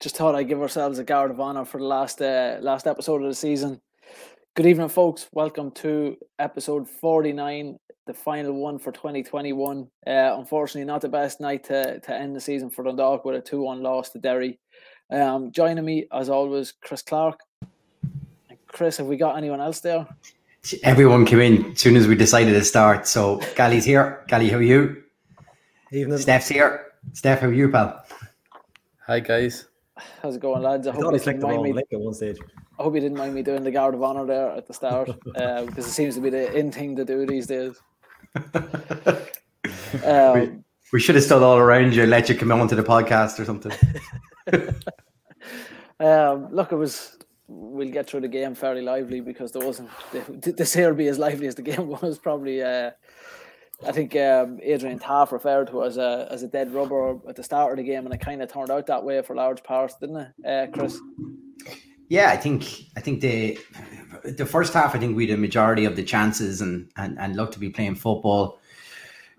just thought I'd give ourselves a guard of honor for the last uh, last episode of the season. Good evening, folks. Welcome to episode 49, the final one for 2021. Uh, unfortunately, not the best night to, to end the season for Dundalk with a 2 1 loss to Derry. Um, joining me, as always, Chris Clark. Chris, have we got anyone else there? Everyone came in as soon as we decided to start. So, Gally's here. Gally, how are you? Evening. Steph's here. Steph, how are you, pal? Hi, guys. How's it going, lads? I, I hope you didn't mind me. link at one stage. I hope you didn't mind me doing the guard of honor there at the start, uh, because it seems to be the in thing to do these days. Um, We should have stood all around you and let you come on to the podcast or something. um, look, it was. We'll get through the game fairly lively because there wasn't. The, this here be as lively as the game was. Probably. Uh, I think um, Adrian Taff referred to as a as a dead rubber at the start of the game, and it kind of turned out that way for large parts, didn't it, uh, Chris? Yeah, I think I think the the first half, I think we had a majority of the chances and and, and looked to be playing football.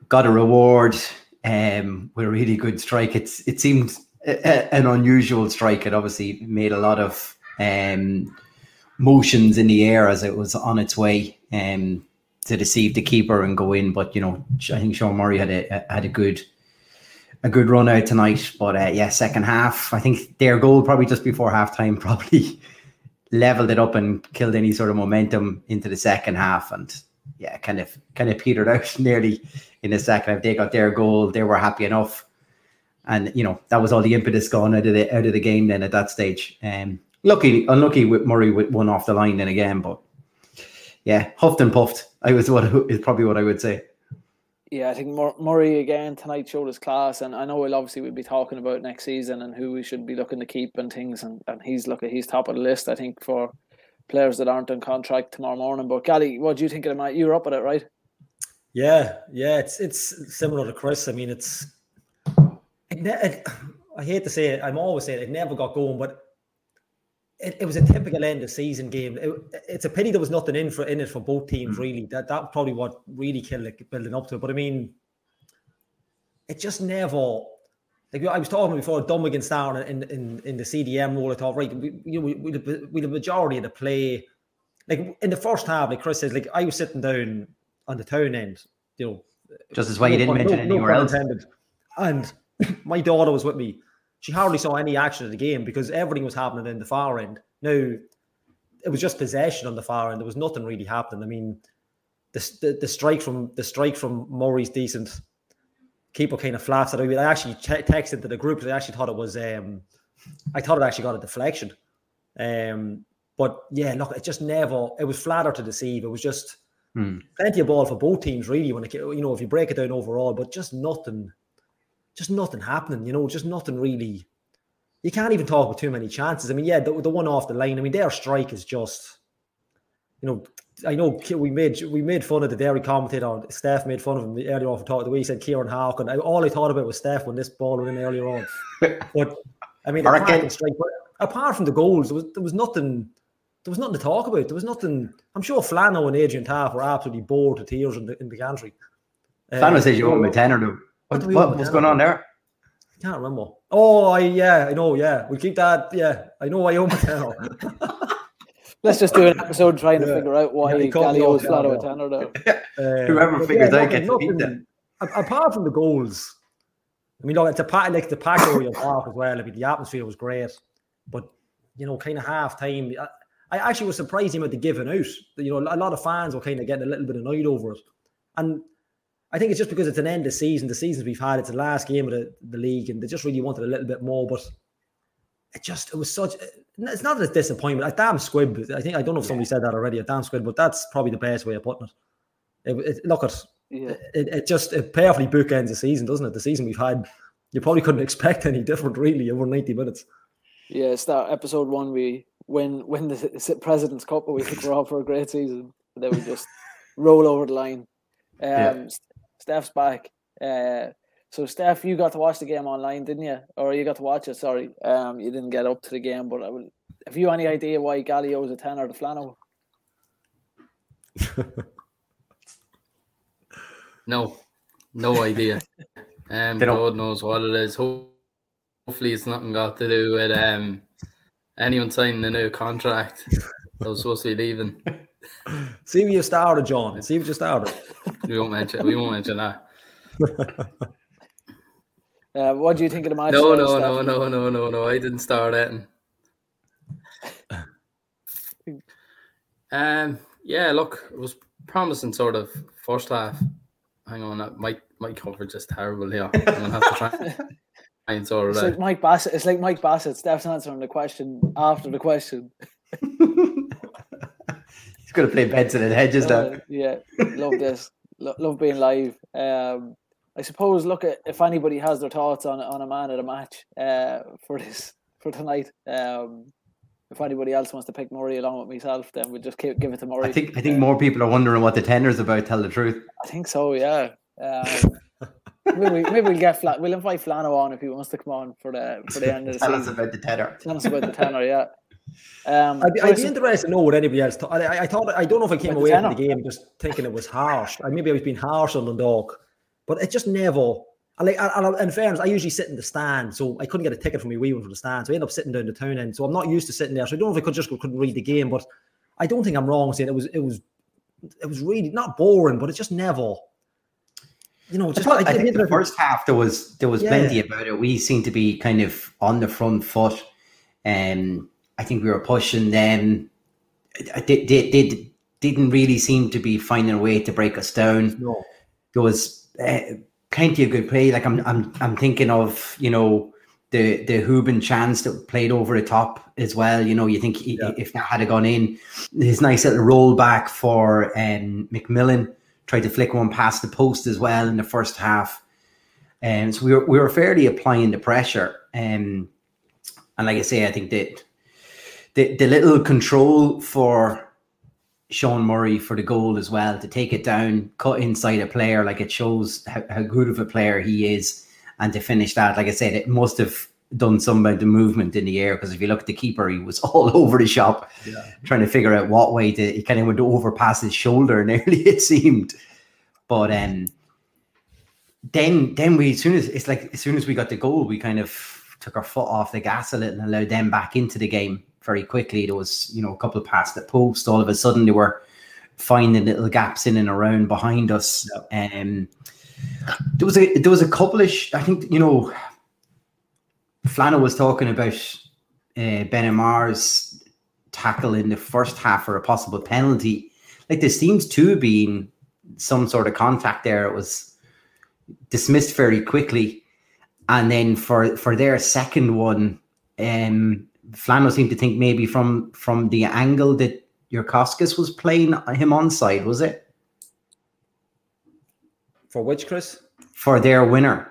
Got a reward um, with a really good strike. It's it seemed an unusual strike. It obviously made a lot of um, motions in the air as it was on its way um, to deceive the keeper and go in. But you know, I think Sean Murray had a had a good a good run out tonight. But uh, yeah, second half, I think their goal probably just before halftime probably leveled it up and killed any sort of momentum into the second half. And yeah, kind of kind of petered out nearly in the second half. They got their goal, they were happy enough. And you know, that was all the impetus gone out of the out of the game then at that stage. Um lucky unlucky with Murray with one off the line then again, but yeah, huffed and puffed. I was what is probably what I would say. Yeah, I think Murray again tonight showed his class, and I know we'll obviously we'll be talking about next season and who we should be looking to keep and things, and, and he's looking he's top of the list, I think, for players that aren't on contract tomorrow morning. But Gally, what do you think of the match? You were up at it, right? Yeah, yeah, it's it's similar to Chris. I mean, it's. It, ne- it, I hate to say it. I'm always saying it, it never got going, but it, it was a typical end of season game. It, it's a pity there was nothing in for in it for both teams. Mm. Really, that that probably what really killed it building up to it. But I mean, it just never. Like I was talking before, against Darren in, in, in the CDM role. I thought, right, we, you know, we, we, the, we the majority of the play, like in the first half, like Chris says, like I was sitting down on the town end, you know, Just as why you didn't pun- mention anywhere pun else. intended. And my daughter was with me. She hardly saw any action of the game because everything was happening in the far end. Now, it was just possession on the far end. There was nothing really happening. I mean, the the, the strike from the strike from Murray's decent. Keeper kind of flaps it. I mean, I actually te- texted to the group. 'cause I actually thought it was. Um, I thought it actually got a deflection. Um, but yeah, look, it just never. It was flatter to deceive. It was just Hmm. plenty of ball for both teams, really. When it, you know, if you break it down overall, but just nothing, just nothing happening. You know, just nothing really. You can't even talk with too many chances. I mean, yeah, the, the one off the line. I mean, their strike is just, you know, I know we made we made fun of the Derry commentator. Steph made fun of him earlier on for talking the way he said Kieran I, all I thought about was Steph when this ball went in earlier on. But I mean, apart, from strike, but apart from the goals, there was there was nothing. There was nothing to talk about. There was nothing. I'm sure Flano and Adrian Taff were absolutely bored to tears in the in the gantry. Flano Uh, says you owe him a tenner, though. What What, what, owe him a what's going on there? I can't remember. Oh, I yeah, I know. Yeah, we'll keep that. Yeah, I know. I own my. Let's just do an episode trying to figure out why Yeah, he called Gally me owes off, flat yeah, out yeah. tenner there. Uh, Whoever figures out nothing- gets beat nothing- Apart from the goals, I mean, look, it's a pack like the pack Oriel Park as well. I mean, the atmosphere was great, but you know, kind of half time. I, I actually was surprised him at the giving out. You know, a lot of fans were kind of getting a little bit annoyed over it, and I think it's just because it's an end of season. The seasons we've had, it's the last game of the, the league, and they just really wanted a little bit more. But it just it was such. It's not a disappointment. A damn squib. I think I don't know if somebody said that already. A damn squib, but that's probably the best way of putting it. it, it look at Yeah. it, it just it perfectly bookends the season, doesn't it? The season we've had, you probably couldn't expect any different, really, over ninety minutes. Yeah, it's that episode one we win win the President's Cup, but we think we're off for a great season. And then we just roll over the line. Um, Yeah. S- Steph's back. Uh, so Steph, you got to watch the game online, didn't you? Or you got to watch it? Sorry, um, you didn't get up to the game. But I will, have you any idea why Gally owes a tenner to Flano? No, no idea. Um, They don't- God knows what it is. Hopefully, it's nothing got to do with um, anyone signing a new contract. I was supposed to be leaving. See where you started, John. See what you started. We won't mention. We won't mention that. Uh, what do you think of the match? No, no, no, no, no, no, no. I didn't start it. Um. Yeah. Look, it was promising sort of first half. Hang on, that my my coverage is terrible here. I'm gonna have to try, try and sort It's it like. Mike Bassett. It's like Mike Bassett. Steph's answering the question after the question. He's going to play Benson and Hedges now. Uh, yeah, love this. Lo- love being live. Um, I suppose. Look at if anybody has their thoughts on on a man at a match uh, for this for tonight. Um, if anybody else wants to pick Murray along with myself, then we'll just keep, give it to Murray. I think I think more people are wondering what the tender's about. Tell the truth. I think so. Yeah. Um, maybe, we- maybe we'll get flat. We'll invite Flano on if he wants to come on for the for the end of the Tell us about the tenor. Tell us about the tenor. Yeah. Um, I'd be, I'd be interested to know what anybody else thought. I, I- I thought I don't know if I came away from the game just thinking it was harsh. I maybe I was being harsh on Dundalk, but it just never. I like, and and in fairness, I usually sit in the stand, so I couldn't get a ticket for me wee one from the stand, so I ended up sitting down the town end. So I'm not used to sitting there, so I don't know if I could just couldn't read the game, but I don't think I'm wrong saying it was it was it was really not boring, but it just never. You know, I, just thought, I didn't think the first half there was there was Yeah. plenty about it. We seemed to be kind of on the front foot, and I think we were pushing them. They, they, they didn't really seem to be finding a way to break us down. No. There was uh, plenty of good play. Like I'm I'm I'm thinking of you know the the Hoban chance that played over the top as well. You know, you think Yeah. if that had gone in, his nice little roll back for um, McMillan tried to flick one past the post as well in the first half. And so we were we were fairly applying the pressure. Um, and like I say, I think that the the little control for Sean Murray for the goal as well to take it down, cut inside a player, like it shows how, how good of a player he is, and to finish that, like I said, it must have done some amount of movement in the air because if you look at the keeper, he was all over the shop Yeah. trying to figure out what way to he kind of went to overpass his shoulder nearly it seemed. But um then then we as soon as it's like as soon as we got the goal, we kind of took our foot off the gas a little and allowed them back into the game very quickly. There was, you know, a couple of past the post. All of a sudden they were finding little gaps in and around behind us. Um there was a there was a couple of sh- I think, you know, Flano was talking about uh, Ben Amar's tackle in the first half for a possible penalty. Like there seems to be some sort of contact there. It was dismissed very quickly, and then for for their second one, um, Flano seemed to think maybe from from the angle that Jurkovskis was playing him onside, was it For which, Chris? for their winner?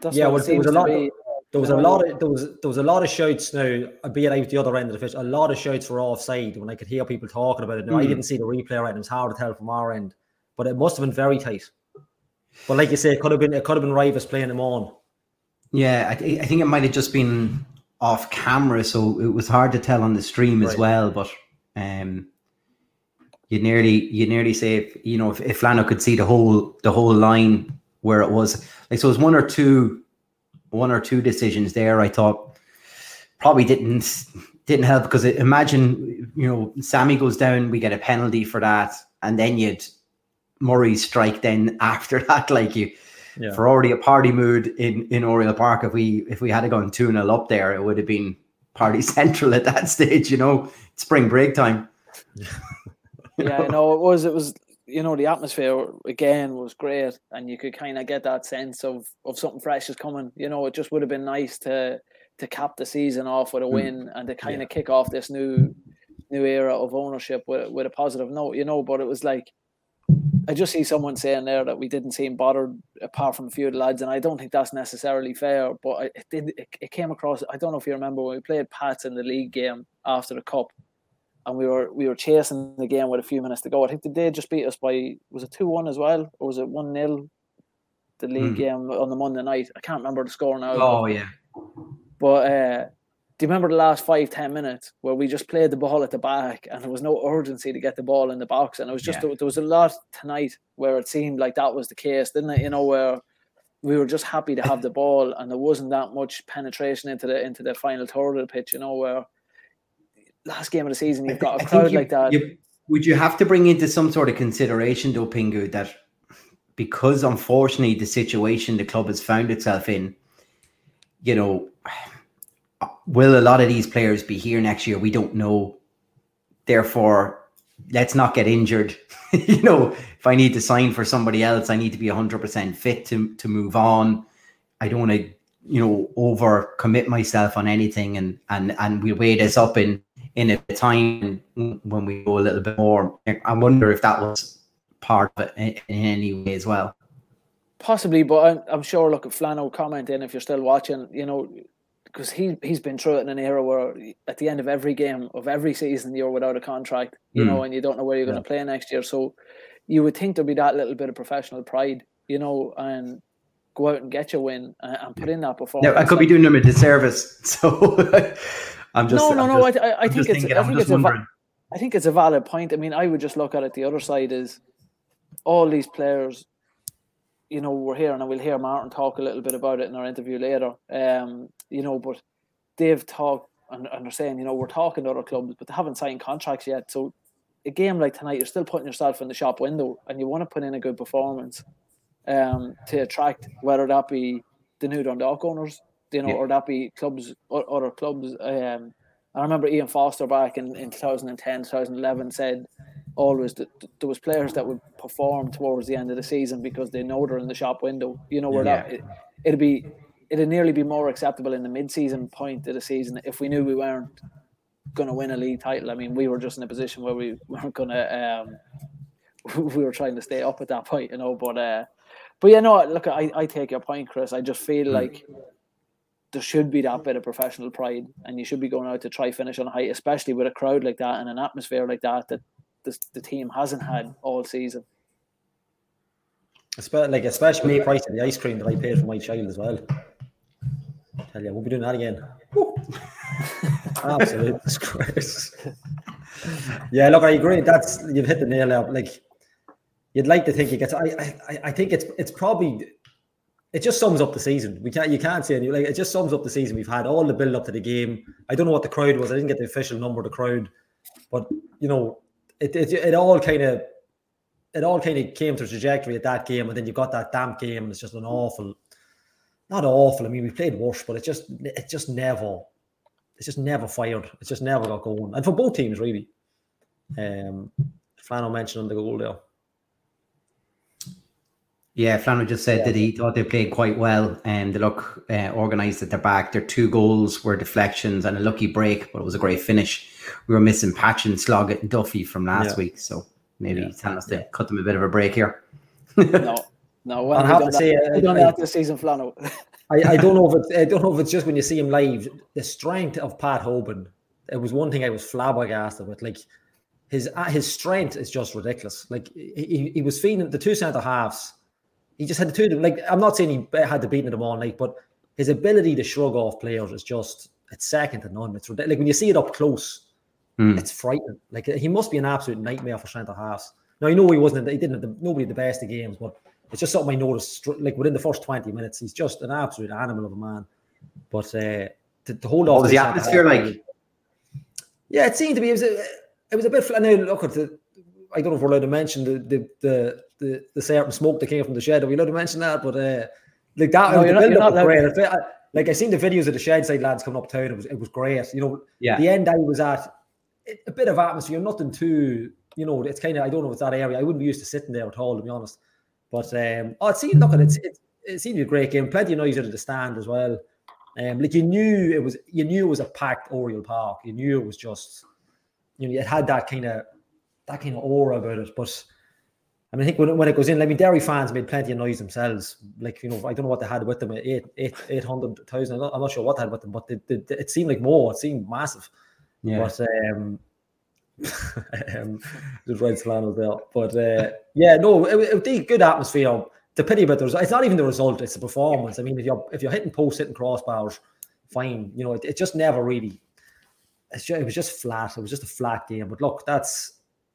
That's yeah, well, there was a lot. be. There was a lot of there was there was a lot of shouts now, albeit out the other end of the pitch. A lot of shouts were offside when I could hear people talking about it. Now I Hmm. didn't see the replay right, and it was hard to tell from our end, but it must have been very tight. But like you say, it could have been it could have been Raivis playing them on. Yeah, I, th- I think it might have just been off camera, so it was hard to tell on the stream as well. But um, you nearly you nearly say if, you know if, if Flano could see the whole the whole line where it was like so it was one or two one or two decisions there. I thought probably didn't didn't help because it, imagine you know Sammy goes down, we get a penalty for that, and then you'd Murray strike then after that like you Yeah. for already a party mood in in Oriel Park. If we if we had gone two 0 up there, it would have been party central at that stage. You know, spring break time. yeah, you know? no, it was. It was. You know, the atmosphere again was great, and you could kind of get that sense of of something fresh is coming. You know, it just would have been nice to to cap the season off with a hmm. win and to kind of kick off this new new era of ownership with with a positive note. You know, but it was like. I just see someone saying there that we didn't seem bothered apart from a few of the lads, and I don't think that's necessarily fair. But I- it did. It, it came across. I don't know if you remember when we played Pats in the league game after the cup, and we were we were chasing the game with a few minutes to go. I think did they just beat us by was it two one as well, or was it one 0 The league Hmm. game on the Monday night. I can't remember the score now. Oh yeah, But uh, do you remember the last five ten minutes where we just played the ball at the back and there was no urgency to get the ball in the box, and it was just Yeah. there was a lot tonight where it seemed like that was the case, didn't it? You know where we were just happy to have the ball, and there wasn't that much penetration into the into the final third of the pitch. You know, where last game of the season you've got a crowd you, like that. You, would you have to bring into some sort of consideration, though, Pingu, that because unfortunately the situation the club has found itself in, you know, will a lot of these players be here next year? We don't know. Therefore, let's not get injured. you know, if I need to sign for somebody else, I need to be 100% fit to, to move on. I don't want to, you know, over commit myself on anything. And, and, and we weigh this up in, in a time when we go a little bit more. I wonder if that was part of it in, in any way as well. Possibly, but I'm, I'm sure. Look, at Flano comment in if you're still watching, you know, because he he's been through it in an era where at the end of every game of every season you're without a contract, you mm. know, and you don't know where you're going to play next year. So you would think there'd be that little bit of professional pride, you know, and go out and get your win and, and put in that performance. Yeah, I could be doing them a disservice, so I'm just no, no, no. Just, I, I, I think it's thinking, I think it's a I think it's a valid point. I mean, I would just look at it the other side is all these players you know, we're here and we'll hear Martin talk a little bit about it in our interview later. Um, you know, but they've talked and, and they're saying, you know, we're talking to other clubs, but they haven't signed contracts yet. So a game like tonight, you're still putting yourself in the shop window and you want to put in a good performance um, to attract whether that be the new Dundalk owners, you know, yeah. or that be clubs or other clubs. Um, I remember Ian Foster back in, in 2010, 2011 said always that there was players that would perform towards the end of the season because they know they're in the shop window. You know where yeah. that it, it'd be it'd nearly be more acceptable in the mid-season point of the season if we knew we weren't going to win a league title. I mean, we were just in a position where we weren't going to. Um, we were trying to stay up at that point, you know. But uh, but yeah, no. Look, I, I take your point, Chris. I just feel mm. like there should be that bit of professional pride, and you should be going out to try finish on a high, especially with a crowd like that and an atmosphere like that that the, the team hasn't had all season. Especially, like especially the price of the ice cream that I paid for my child as well. I tell you, we'll be doing that again. Absolute disgrace. yeah, look, I agree. That's you've hit the nail out. Like you'd like to think he gets. I, I, I think it's it's probably it just sums up the season. We can't you can't say any like it just sums up the season. We've had all the build up to the game. I don't know what the crowd was. I didn't get the official number of the crowd, but you know it, it, it all kind of it all kind of came to a trajectory at that game, and then you got that damp game, and it's just an awful, not awful. I mean, we played worse, but it just it just never, it's just never fired. It's just never got going, and for both teams really. Um, Flano mentioned on the goal there. Yeah, Flano just said yeah. that he thought they played quite well and they look uh, organised at their back. Their two goals were deflections and a lucky break, but it was a great finish. We were missing Patch and Sloggett and Duffy from last yeah. week, so maybe yeah. telling us to cut them a bit of a break here. no, no, well, I have to say, I don't that this season, Flano. I, I don't know if it's I don't know if it's just when you see him live, the strength of Pat Hoban. It was one thing I was flabbergasted with. Like his uh, his strength is just ridiculous. Like he, he was feeding the two centre halves he just had the two. Like I'm not saying he had to beat them all night, but his ability to shrug off players is just it's second to none. It's like when you see it up close, mm. it's frightening. Like he must be an absolute nightmare for centre halves. Now I know he wasn't. He didn't. The, nobody the best of games, but it's just something I noticed. Like within the first twenty minutes, he's just an absolute animal of a man. But uh, to, to hold off, was the atmosphere like? Yeah, it seemed to be. It was a, it was a bit. Now look at the. I don't know if we're allowed to mention the the the the, the certain smoke that came from the shed. Are we allowed to mention that? But uh, like that, no, the build up was great. like I seen the videos of the shed side lads coming up town. It was it was great. You know, yeah. The end I was at a bit of atmosphere, nothing too. You know, it's kind of I don't know if it's that area. I wouldn't be used to sitting there at all, to be honest. But um, oh, it seemed look at it. It, it seemed a great game. Plenty of noise out of the stand as well. Um, like you knew it was, you knew it was a packed Oriel Park. You knew it was just, you know, it had that kind of, that kind of aura about it. But I mean, I think when, when it goes in, I mean, Derry fans made plenty of noise themselves. Like, you know, I don't know what they had with them, eight, eight, 800,000. I'm, not, I'm not sure what they had with them, but they, they, it seemed like more. It seemed massive. Yeah. But, um, um, just right flannel there. But uh, yeah, no, it, it was a good atmosphere. The pity about the result, it's not even the result, it's the performance. I mean, if you're if you're hitting posts, hitting crossbars, fine. You know, it, it just never really. It's just, it was just flat. It was just a flat game. But look, that's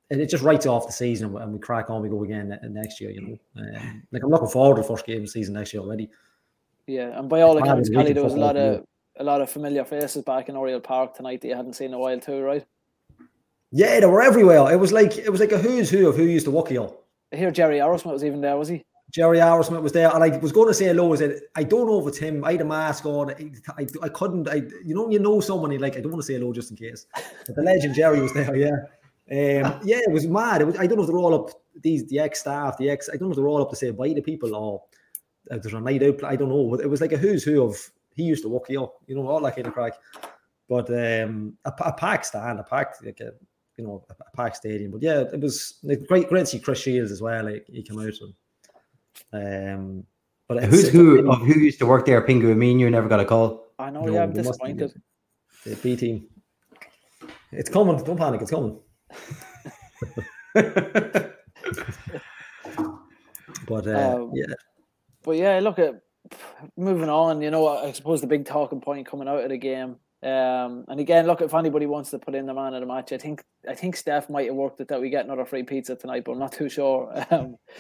it just writes off the season and we crack on. We go again next year. You know, um, like I'm looking forward to the first game of the season next year already. Yeah, and by all accounts, Kelly, there was a lot of a lot of familiar faces back in Oriel Park tonight that you hadn't seen in a while too, right? Yeah, they were everywhere. It was like it was like a who's who of who used to walk here. I hear Jerry Arrowsmith was even there, was he? Jerry Arrowsmith was there, and I was going to say hello. I said, I don't know if it's him. I had a mask on. I, I, I couldn't. I, you know, you know someone. like, I don't want to say hello just in case. But the legend Jerry was there. Yeah, um, yeah, it was mad. It was, I don't know if they're all up. These the ex staff, the ex. I don't know if they're all up to say bye to people or uh, there's a night out. I don't know. It was like a who's who of. He used to walk here, you know, all that kind of crack. But um, a, a packed stand, a packed like a you know a, a packed stadium. But yeah, it was like, great, great to see Chris Shields as well. Like he came out and um, but who's who of who used to work there? Pingu, I mean, you never got a call. I know. No, yeah, I'm disappointed. The B team. It's coming. Don't panic. It's coming. but uh, um, yeah. But yeah, look at moving on. You know, I suppose the big talking point coming out of the game um, and again, look if anybody wants to put in the man of the match, I think I think Steph might have worked it that we get another free pizza tonight, but I'm not too sure. Um,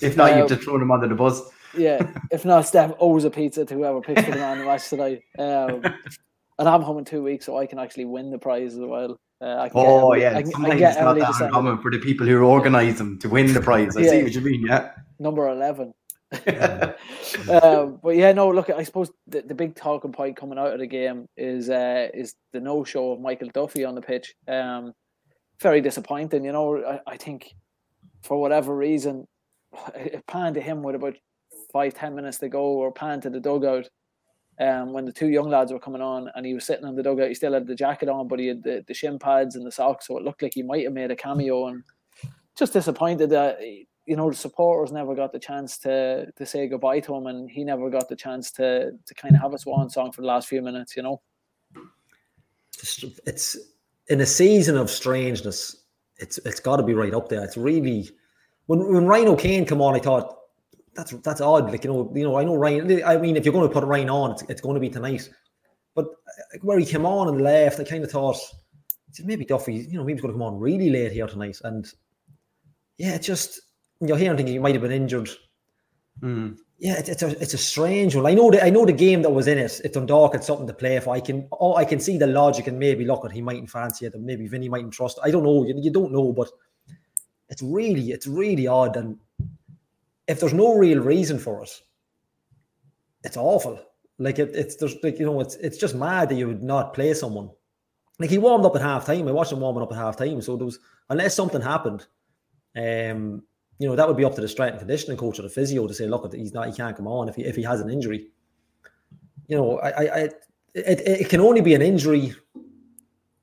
if not, um, you've just thrown him under the bus. yeah, if not, Steph owes a pizza to whoever picks for the man of the match tonight. Um, and I'm home in two weeks, so I can actually win the prize as well. Uh, oh yeah, I I get it's not that uncommon for the people who organise them to win the prize. I yeah. see what you mean. Yeah, number eleven. um, but yeah, no. Look, I suppose the, the big talking point coming out of the game is uh, is the no show of Michael Duffy on the pitch. Um, very disappointing. You know, I, I think for whatever reason, it panned to him with about five ten minutes to go, or panned to the dugout. Um, when the two young lads were coming on, and he was sitting in the dugout, he still had the jacket on, but he had the, the shin pads and the socks, so it looked like he might have made a cameo. And just disappointed that you know the supporters never got the chance to to say goodbye to him, and he never got the chance to to kind of have a swan song for the last few minutes. You know, it's in a season of strangeness. It's it's got to be right up there. It's really when when Ryan O'Kane come on, I thought that's that's odd. Like you know, you know, I know Ryan. I mean, if you're going to put Ryan on, it's, it's going to be tonight. But where he came on and left, I kind of thought maybe Duffy, you know, maybe he's going to come on really late here tonight. And yeah, it just you're hearing thinking he might have been injured. Mm. Yeah, it's, it's, a it's a strange one. I know that I know the game that was in it. If Dundalk had something to play for, I can oh, I can see the logic and maybe look at he mightn't fancy it, and maybe Vinny mightn't trust. It. I don't know. You, you don't know, but it's really it's really odd. And if there's no real reason for it, it's awful. Like it, it's there's like you know it's it's just mad that you would not play someone. Like he warmed up at half time. I watched him warming up at half time. So there was unless something happened, um, you know, that would be up to the strength and conditioning coach or the physio to say, look, he's not, he can't come on if he if he has an injury. You know, I, I, I it, it can only be an injury,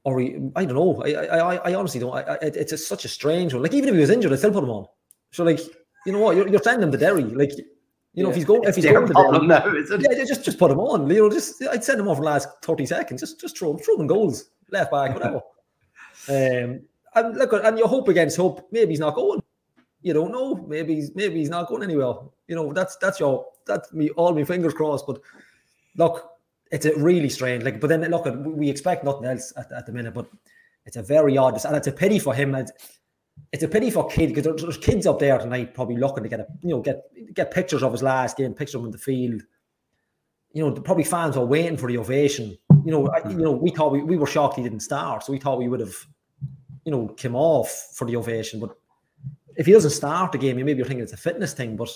or he, I don't know. I, I, I honestly don't. I, I, it's a, such a strange one. Like even if he was injured, I still put him on. So like, you know what? You're, you're sending him to Derry. Like, you yeah. know, if he's going, if he's going to Derry, now, yeah, just just put him on. You know, just I'd send him off for the last thirty seconds. Just just throw him, throw him goals, left back, whatever. um, and look, and your hope against hope. Maybe he's not going you don't know. Maybe he's maybe he's not going anywhere. You know, that's that's your that's me all my fingers crossed. But look, it's a really strange. Like, but then look, we expect nothing else at, at the minute. But it's a very odd, and it's a pity for him. And it's a pity for kids because there's kids up there tonight probably looking to get a you know get get pictures of his last game, picture of him in the field. You know, probably fans are waiting for the ovation. You know, I, you know, we thought we, we were shocked he didn't start, so we thought we would have, you know, came off for the ovation. But if he doesn't start the game, maybe you're thinking it's a fitness thing, but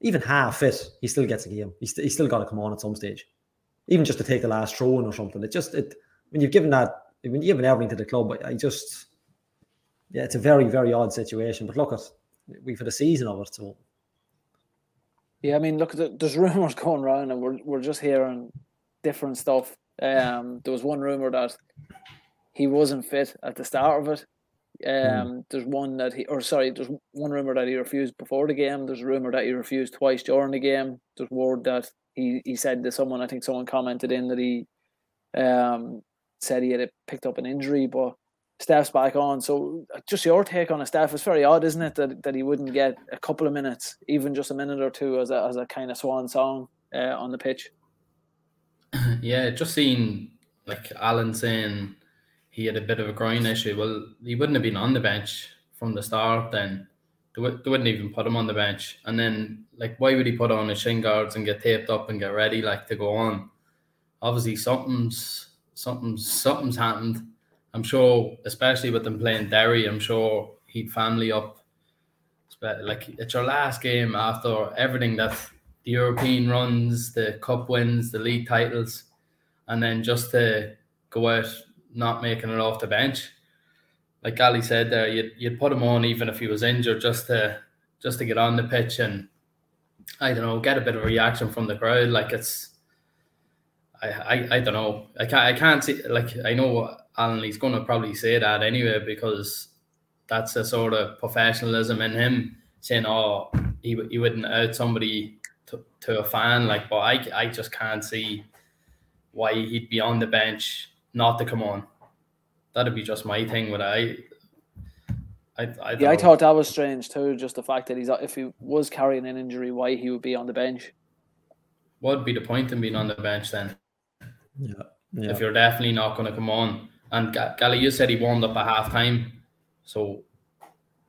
even half fit, he still gets a game. He's, he's still got to come on at some stage, even just to take the last throw in or something. It just it when you've given that when you've given everything to the club, I, just yeah, it's a very very odd situation. But look at we've had a season of it, so. Yeah, I mean, look, there's rumors going around, and we're we're just hearing different stuff. Um, there was one rumor that he wasn't fit at the start of it. Um, mm. There's one that he, or sorry, there's one rumor that he refused before the game. There's a rumor that he refused twice during the game. There's word that he, he said to someone, I think someone commented in that he um, said he had picked up an injury, but Steph's back on. So uh, just your take on a Steph. It's very odd, isn't it, that, that he wouldn't get a couple of minutes, even just a minute or two as a, as a kind of swan song uh, on the pitch. Yeah, just seeing like Alan saying he had a bit of a groin issue. Well, he wouldn't have been on the bench from the start. Then they, w- they wouldn't even put him on the bench. And then, like, why would he put on his shin guards and get taped up and get ready, like, to go on? Obviously, something's something's something's happened. I'm sure, especially with them playing Derry, I'm sure he'd family up. Like it's your last game after everything that the European runs, the cup wins, the league titles, and then just to go out not making it off the bench. Like Ali said there, you'd, you'd put him on even if he was injured just to just to get on the pitch and I don't know, get a bit of reaction from the crowd. Like it's I, I, I don't know. I can't I can't see like I know Alan he's gonna probably say that anyway because that's a sort of professionalism in him saying, Oh, he, he wouldn't out somebody to, to a fan like but I I just can't see why he'd be on the bench not to come on. That'd be just my thing. With I, I, I yeah, know. I thought that was strange too. Just the fact that he's if he was carrying an injury, why he would be on the bench. What would be the point in being on the bench then? Yeah, yeah. If you're definitely not going to come on, and Gally, you said he warmed up at half time, so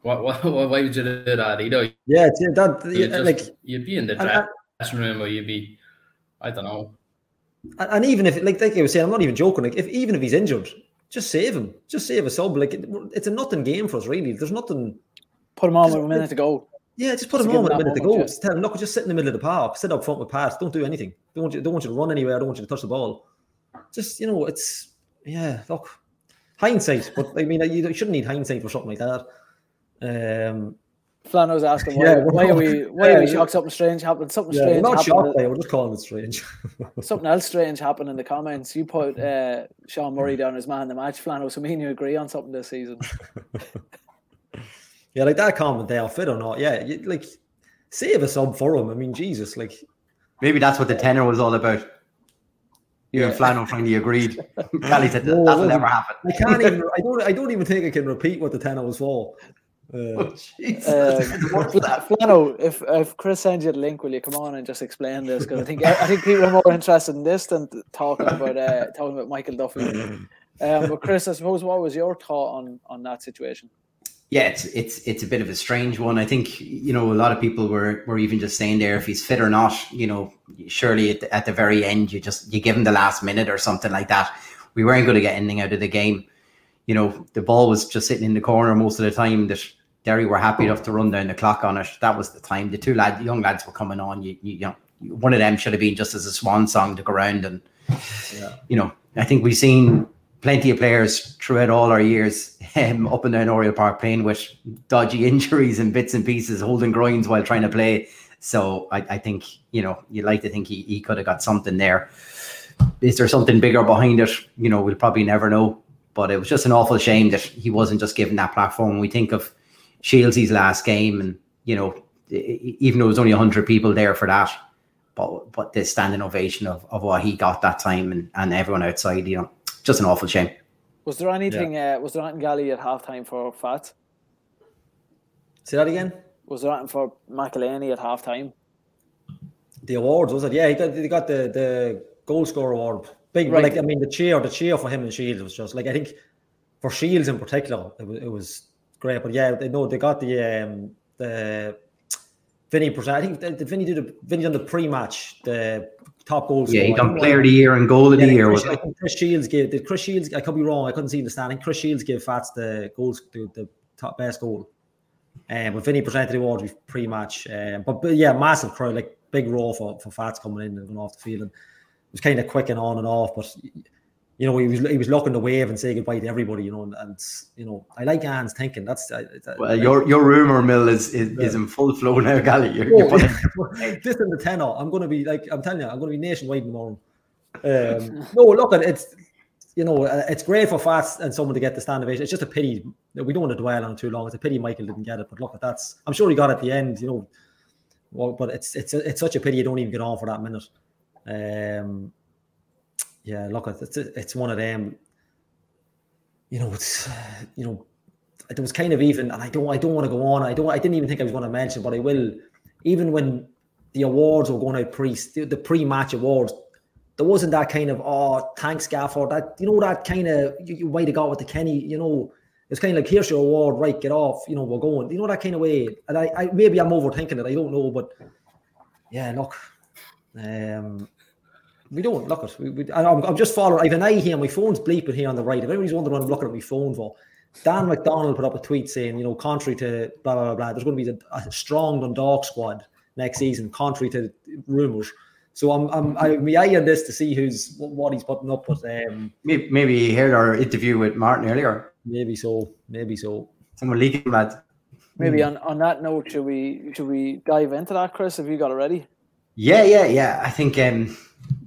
what, what, why would you do that either? Yeah, that you'd just, like you'd be in the dressing room or you'd be, I don't know. And even if, like, like I was saying, I'm not even joking. Like, if even if he's injured, just save him. Just save a sub. Like, it's a nothing game for us, really. There's nothing. Put him on with a minute to go. Yeah, just put just him on with a minute to go. Just tell him, look, just sit in the middle of the park, sit up front with pass. Don't do anything. Don't want you. Don't want you to run anywhere. I don't want you to touch the ball. Just you know, it's yeah. Look, hindsight, but I mean, you shouldn't need hindsight for something like that. Um, Flano's asking why, yeah, why are we why yeah, are we shocked something strange happened? Something yeah, strange. Not happened. shocked, we're just calling it strange. something else strange happened in the comments. You put uh, Sean Murray down as man the match, Flano. So me and you agree on something this season. yeah, like that comment there, fit or not? Yeah, you, like save a sub for him. I mean, Jesus, like maybe that's what the tenor was all about. You yeah. and Flano finally agreed. Kelly said that, no, that will never happen. I can't even. I don't. I don't even think I can repeat what the tenor was for. Uh, oh, um, Flano, if if Chris sends you the link, will you come on and just explain this? Because I think I think people are more interested in this than talking about uh, talking about Michael Duffy. Um, but Chris, I suppose what was your thought on on that situation? Yeah, it's it's it's a bit of a strange one. I think you know a lot of people were were even just saying there if he's fit or not. You know, surely at the, at the very end you just you give him the last minute or something like that. We weren't going to get anything out of the game. You know, the ball was just sitting in the corner most of the time. That Derry were happy enough to run down the clock on it. That was the time. The two lad, young lads were coming on. You, you, you know, one of them should have been just as a swan song to go around. And, yeah. you know, I think we've seen plenty of players throughout all our years um, up and down Oriel Park playing with dodgy injuries and bits and pieces, holding groins while trying to play. So I, I think, you know, you'd like to think he, he could have got something there. Is there something bigger behind it? You know, we'll probably never know. But it was just an awful shame that he wasn't just given that platform. We think of Shields' last game, and you know, even though it was only hundred people there for that, but but the standing ovation of, of what he got that time and, and everyone outside, you know, just an awful shame. Was there anything? Yeah. Uh, was there anything Gally at halftime for Fat? Say that again. Was there anything for McEleney at halftime? The awards was it? Yeah, he got, he got the the goal score award. Big, right. like I mean, the cheer, the cheer for him and Shields was just like I think for Shields in particular, it was, it was great. But yeah, they know they got the um, the Vinny present. I think the, the Vinny did a, Vinny done the pre-match the top goals. Yeah, he done player of the year and goal of yeah, the year. Chris, I think Chris Shields gave did Chris Shields. I could be wrong. I couldn't see the standing. Chris Shields gave Fats the goals the, the top best goal. Um, but Vinny presented the award pre-match. Um, but, but yeah, massive crowd, like big row for, for Fats coming in and going off the field. And it was kind of quick and on and off, but you know, he was he was looking to wave and say goodbye to everybody, you know, and, and you know, I like Anne's thinking. That's uh, well, your your rumor mill is is, yeah. is in full flow now, Gally. You're, oh, you're putting... this in the tenor. I'm going to be like I'm telling you, I'm going to be nationwide tomorrow. Um, no, look, it's you know, uh, it's great for Fats and someone to get the stand ovation. It's just a pity that we don't want to dwell on it too long. It's a pity Michael didn't get it, but look, at that's I'm sure he got it at the end, you know. Well, but it's it's it's such a pity you don't even get on for that minute. Um, yeah, look, it's it's one of them. You know, it's you know, it was kind of even, and I don't I don't want to go on. I don't I didn't even think I was going to mention, but I will. Even when the awards were going out pre the pre-match awards, there wasn't that kind of oh thanks Gafford that you know that kind of you, you might have got with the Kenny you know it's kind of like here's your award right get off you know we're going you know that kind of way and I, I maybe I'm overthinking it I don't know but yeah look um we don't look at we, we I'm, I'm just following I have an eye here my phone's bleeping here on the right if anybody's wondering what I'm looking at my phone for Dan McDonald put up a tweet saying you know contrary to blah blah blah, blah there's going to be a, a strong Dundalk squad next season contrary to rumors so I'm I'm I'm eye on this to see who's what he's putting up. But um, maybe, maybe you heard our interview with Martin earlier. Maybe so. Maybe so. Someone leaking that. Maybe mm. on, on that note, should we should we dive into that, Chris? Have you got it ready? Yeah, yeah, yeah. I think um,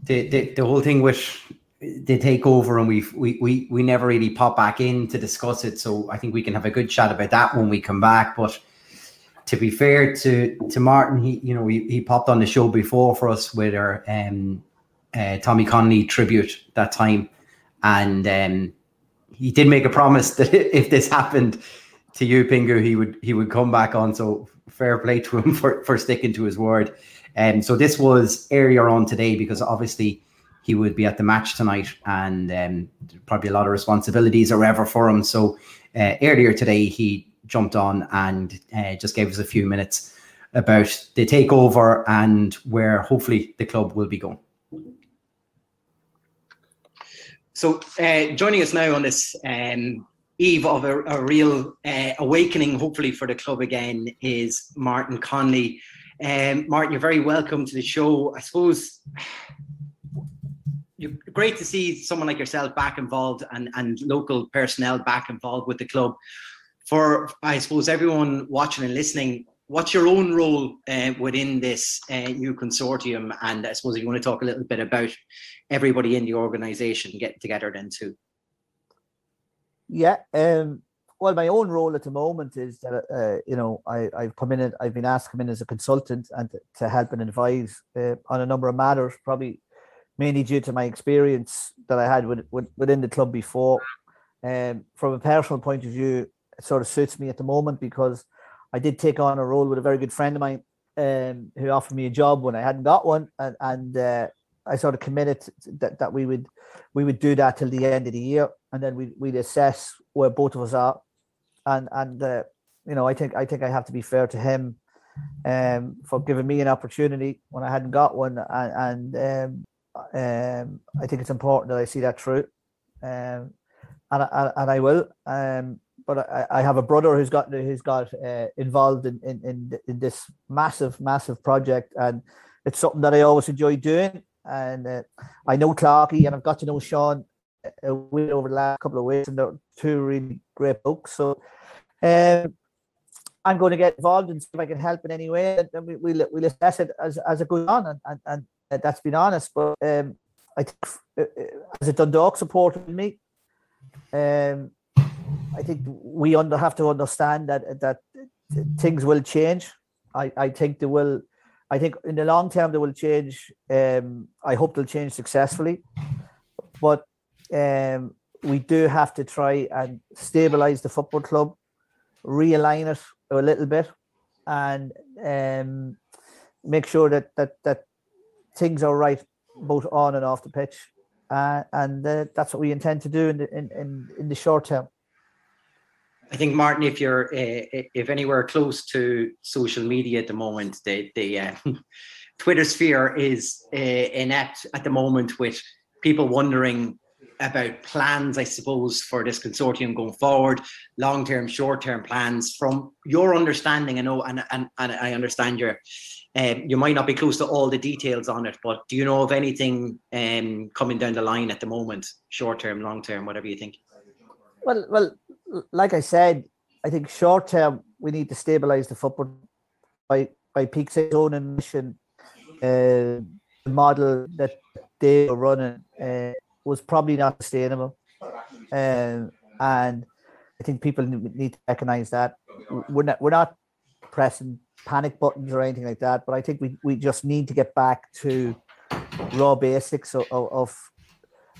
the, the the whole thing with the takeover and we we we we never really pop back in to discuss it. So I think we can have a good chat about that when we come back. But to be fair to to Martin, he you know he, he popped on the show before for us with our um, uh, Tommy Connolly tribute that time, and um, he did make a promise that if this happened to you, Pingu, he would he would come back on. So fair play to him for for sticking to his word. And um, so this was earlier on today because obviously he would be at the match tonight and um, probably a lot of responsibilities or whatever for him. So uh, earlier today he jumped on and uh, just gave us a few minutes about the takeover and where hopefully the club will be going. So, uh, joining us now on this um, eve of a, a real uh, awakening, hopefully for the club again, is Martin Connolly. Um, Martin, you're very welcome to the show. I suppose you're great to see someone like yourself back involved and, and local personnel back involved with the club for I suppose everyone watching and listening, what's your own role uh, within this uh, new consortium? And I suppose if you want to talk a little bit about everybody in the organisation getting together then too. Yeah. Um, well, my own role at the moment is that uh, you know I, I've come in and I've been asked to come in as a consultant and to, to help and advise uh, on a number of matters, probably mainly due to my experience that I had with, with within the club before. Um, from a personal point of view, it sort of suits me at the moment because I did take on a role with a very good friend of mine um, who offered me a job when I hadn't got one, and, and uh, I sort of committed that, that we would we would do that till the end of the year, and then we we'd assess where both of us are, and and uh, you know I think I think I have to be fair to him um, for giving me an opportunity when I hadn't got one, and, and um, um, I think it's important that I see that through, um, and and, and I will. Um, but I, I have a brother who's got who's got uh, involved in, in in in this massive massive project, and it's something that I always enjoy doing. And uh, I know Clarky, and I've got to know Sean a bit over the last couple of weeks, and they're two really great books. So, um, I'm going to get involved and see if I can help in any way, and we, we'll we'll assess it as as it goes on, and and, and that's been honest. But um, I think uh, uh, as a Dundalk supporter, me, um, I think we under have to understand that that things will change. I, I think they will. I think in the long term they will change. Um, I hope they'll change successfully, but um, we do have to try and stabilize the football club, realign it a little bit, and um, make sure that that that things are right both on and off the pitch. Uh, and uh, that's what we intend to do in the, in, in, in the short term. I think Martin, if you're uh, if anywhere close to social media at the moment, the the uh, Twitter sphere is uh, inept at the moment with people wondering about plans, I suppose, for this consortium going forward, long term, short term plans. From your understanding, I know, and and, and I understand your. Um, you might not be close to all the details on it, but do you know of anything um, coming down the line at the moment, short term, long term, whatever you think? Well, well, like I said, I think short term we need to stabilize the football by by Peak's own admission. Uh, the model that they were running uh, was probably not sustainable, um, and I think people need to recognize that we're not we're not pressing panic buttons or anything like that, but I think we, we just need to get back to raw basics of, of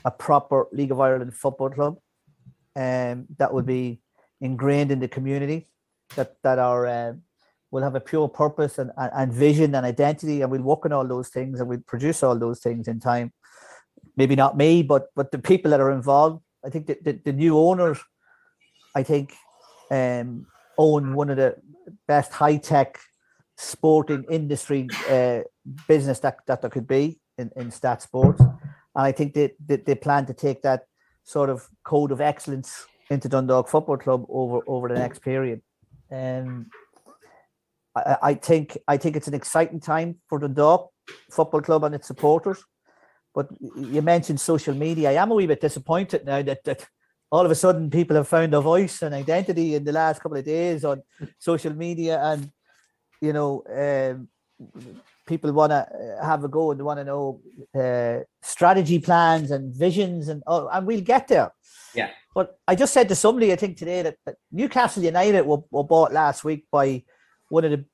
a proper League of Ireland football club um, that would be ingrained in the community, that that are uh, will have a pure purpose and, and, and vision and identity, and we'll work on all those things and we'll produce all those things in time. Maybe not me, but but the people that are involved. I think that the, the new owners, I think, um, own one of the best high tech sporting industry uh, business that, that there could be in, in STATSports. And I think they, they, they plan to take that sort of code of excellence into Dundalk Football Club over over the next period. And I, I think I think it's an exciting time for Dundalk Football Club and its supporters. But you mentioned social media. I am a wee bit disappointed now that, that all of a sudden people have found a voice and identity in the last couple of days on social media and you know um, people want to have a go and they want to know uh, strategy plans and visions and oh, and we'll get there. Yeah. But i just said to somebody i think today that, that newcastle united were, were bought last week by one of the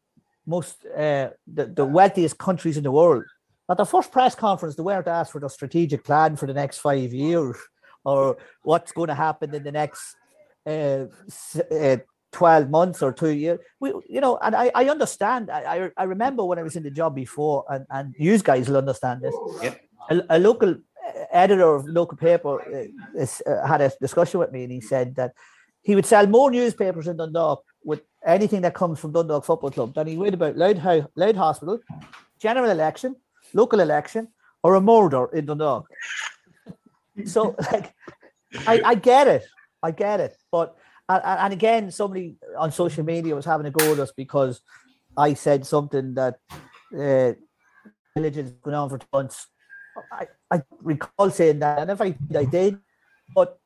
most uh, the, the wealthiest countries in the world at the first press conference they weren't asked for the strategic plan for the next five years or what's going to happen in the next uh, uh, 12 months or two years. We, you know, and I, I understand. I, I remember when I was in the job before, and, and you guys will understand this. Yep. A, a local editor of local paper uh, uh, had a discussion with me, and he said that he would sell more newspapers in Dundalk with anything that comes from Dundalk Football Club than he would about Louth, Louth Hospital, general election, local election, or a murder in the Dundalk so like I, I get it. I get it. But and, and again somebody on social media was having a go at us because i said something that uh religion's going on for months. I, I recall saying that and if i i did but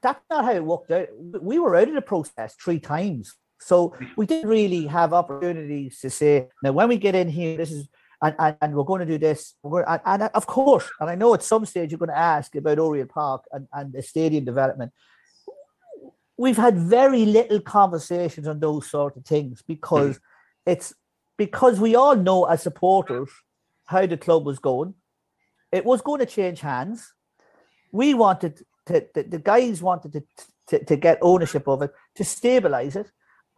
that's not how it worked out. We were out of the process three times. So we didn't really have opportunities to say now when we get in here this is and, and, and we're going to do this. We're, and, and of course, and I know at some stage you're going to ask about Oriel Park and, and the stadium development. We've had very little conversations on those sort of things because it's because we all know as supporters how the club was going. It was going to change hands. We wanted to, the, the guys wanted to, to, to get ownership of it, to stabilize it.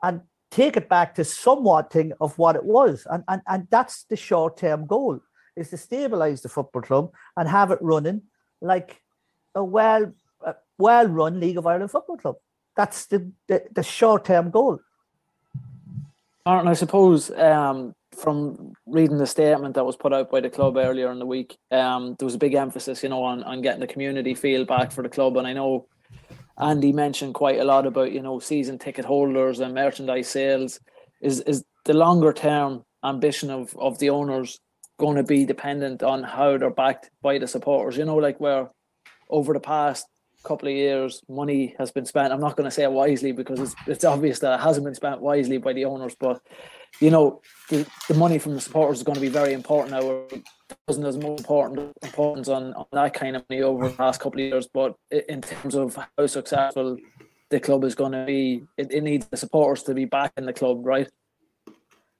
And take it back to somewhat thing of what it was. And, and, and that's the short term goal is to stabilize the football club and have it running like a well well run League of Ireland football club. That's the, the, the short term goal. Martin, I suppose um, from reading the statement that was put out by the club earlier in the week, um, there was a big emphasis, you know, on, on getting the community feel back for the club. And I know Andy mentioned quite a lot about you know season ticket holders and merchandise sales. Is is the longer term ambition of of the owners going to be dependent on how they're backed by the supporters? You know, like where over the past couple of years, money has been spent. I'm not going to say wisely because it's it's obvious that it hasn't been spent wisely by the owners, but you know, the, the money from the supporters is going to be very important now. Wasn't as more important importance on, on that kind of money over the last couple of years, but in terms of how successful the club is going to be, it, it needs the supporters to be back in the club, right?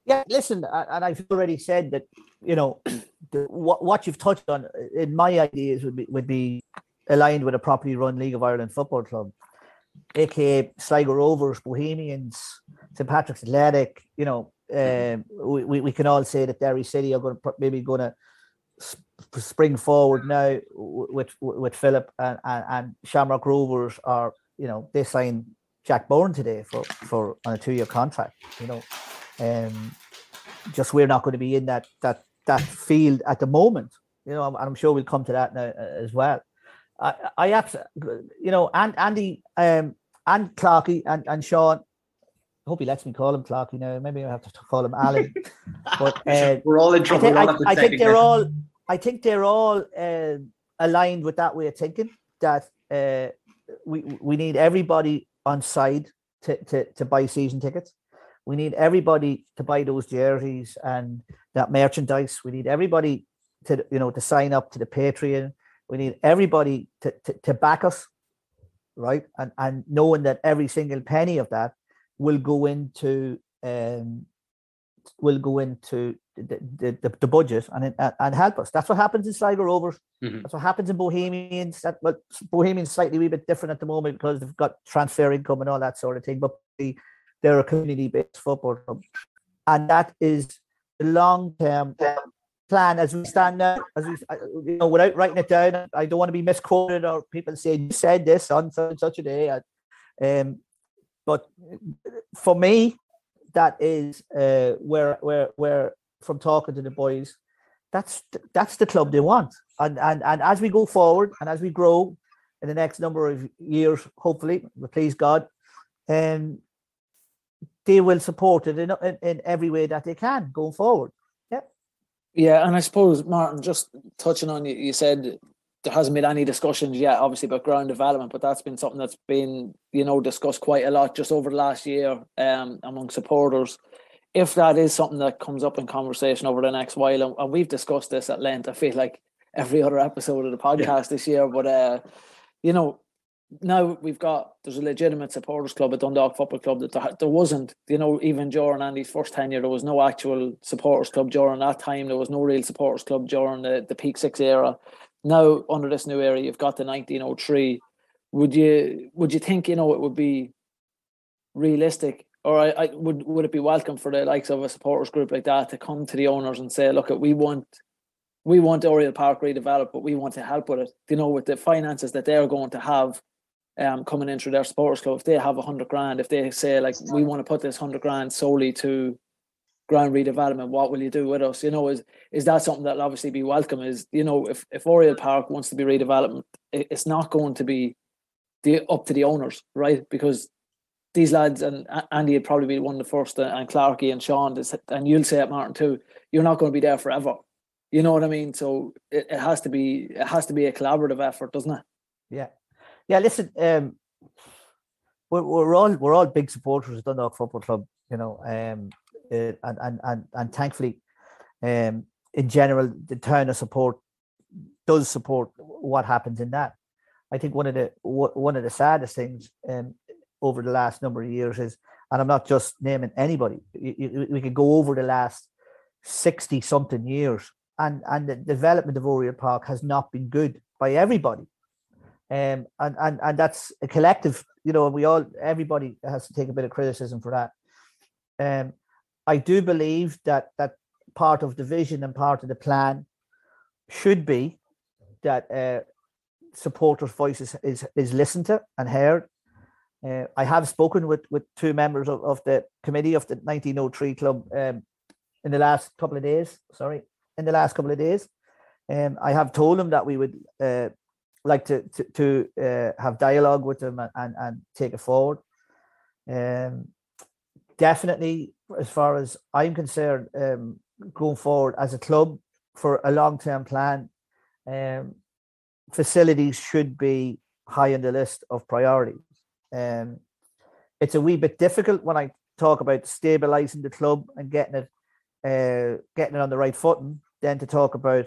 Yeah, listen, and I've already said that you know the, what what you've touched on in my ideas would be would be aligned with a properly run League of Ireland football club, aka Sligo Rovers, Bohemians, St Patrick's Athletic. You know, um, we, we can all say that Derry City are going to maybe going to spring forward now with with Philip and, and, and Shamrock Rovers are you know they signed Jack Byrne today for for on a two year contract. You know, um, just we're not going to be in that that that field at the moment. You know, and I'm sure we'll come to that now uh, as well. I, I absolutely, you know, and Andy, um, and Clarky and, and Sean I hope he lets me call him Clarky now. Maybe I have to call him Alan. but uh, we're all in trouble. I, think, I, I think they're all. I think they're all uh, aligned with that way of thinking. That uh, we we need everybody on side to, to to buy season tickets. We need everybody to buy those jerseys and that merchandise. We need everybody to you know to sign up to the Patreon. We need everybody to, to, to back us, right? And and knowing that every single penny of that will go into um, will go into the, the, the, the budget and and help us. That's what happens in Sligo Rovers. Mm-hmm. That's what happens in Bohemians. That well, Bohemians slightly a wee bit different at the moment because they've got transfer income and all that sort of thing. But they're a community based football club, and that is the long term plan as we stand now, as we, you know, without writing it down. I don't want to be misquoted or people say you said this on such and such a day. Um, but for me, that is uh, where where where from talking to the boys, that's that's the club they want. And and and as we go forward and as we grow in the next number of years, hopefully, please God, um, they will support it in, in, in every way that they can going forward. Yeah. Yeah, and I suppose Martin, just touching on you, you said there hasn't been any discussions yet, obviously, about ground development, but that's been something that's been, you know, discussed quite a lot just over the last year um, among supporters. If that is something that comes up in conversation over the next while, and, and we've discussed this at length, I feel like every other episode of the podcast yeah. this year, but uh, you know, now we've got there's a legitimate supporters club at Dundalk Football Club that there, there wasn't, you know, even during Andy's first tenure, there was no actual supporters club during that time. There was no real supporters club during the, the PEAK6 era. Now under this new era, you've got the 1903. Would you would you think you know it would be realistic, or I, I would would it be welcome for the likes of a supporters group like that to come to the owners and say, look, we want we want Oriel Park redeveloped, but we want to help with it. You know, with the finances that they're going to have um, coming in through their sports club, if they have a hundred grand, if they say like we want to put this hundred grand solely to ground redevelopment, what will you do with us? You know, is is that something that'll obviously be welcome? Is you know, if if Oriel Park wants to be redeveloped, it's not going to be the up to the owners, right? Because these lads and Andy would probably be one of the first, uh, and Clarky and Sean, and you'll say it, Martin too. You're not going to be there forever. You know what I mean? So it, it has to be it has to be a collaborative effort, doesn't it? Yeah, yeah, listen, um, we're, we're all we're all big supporters of Dundalk Football Club, you know, um, and and and and thankfully, um, in general, the town of support does support what happens in that. I think one of the one of the saddest things um, over the last number of years is, and I'm not just naming anybody. we could go over the last sixty something years, and and the development of Oriel Park has not been good by everybody. Um, and, and, and that's a collective, you know, we all, everybody has to take a bit of criticism for that. Um, I do believe that that part of the vision and part of the plan should be that uh, supporters' voices is, is listened to and heard. Uh, I have spoken with, with two members of, of the committee of the 1903 club um, in the last couple of days. Sorry, in the last couple of days. Um, I have told them that we would uh, like to to, to uh, have dialogue with them and, and, and take it forward. Um, definitely, as far as I'm concerned, um, going forward as a club for a long term plan, um, facilities should be high on the list of priorities. Um, it's a wee bit difficult when I talk about stabilizing the club and getting it uh, getting it on the right footing, then to talk about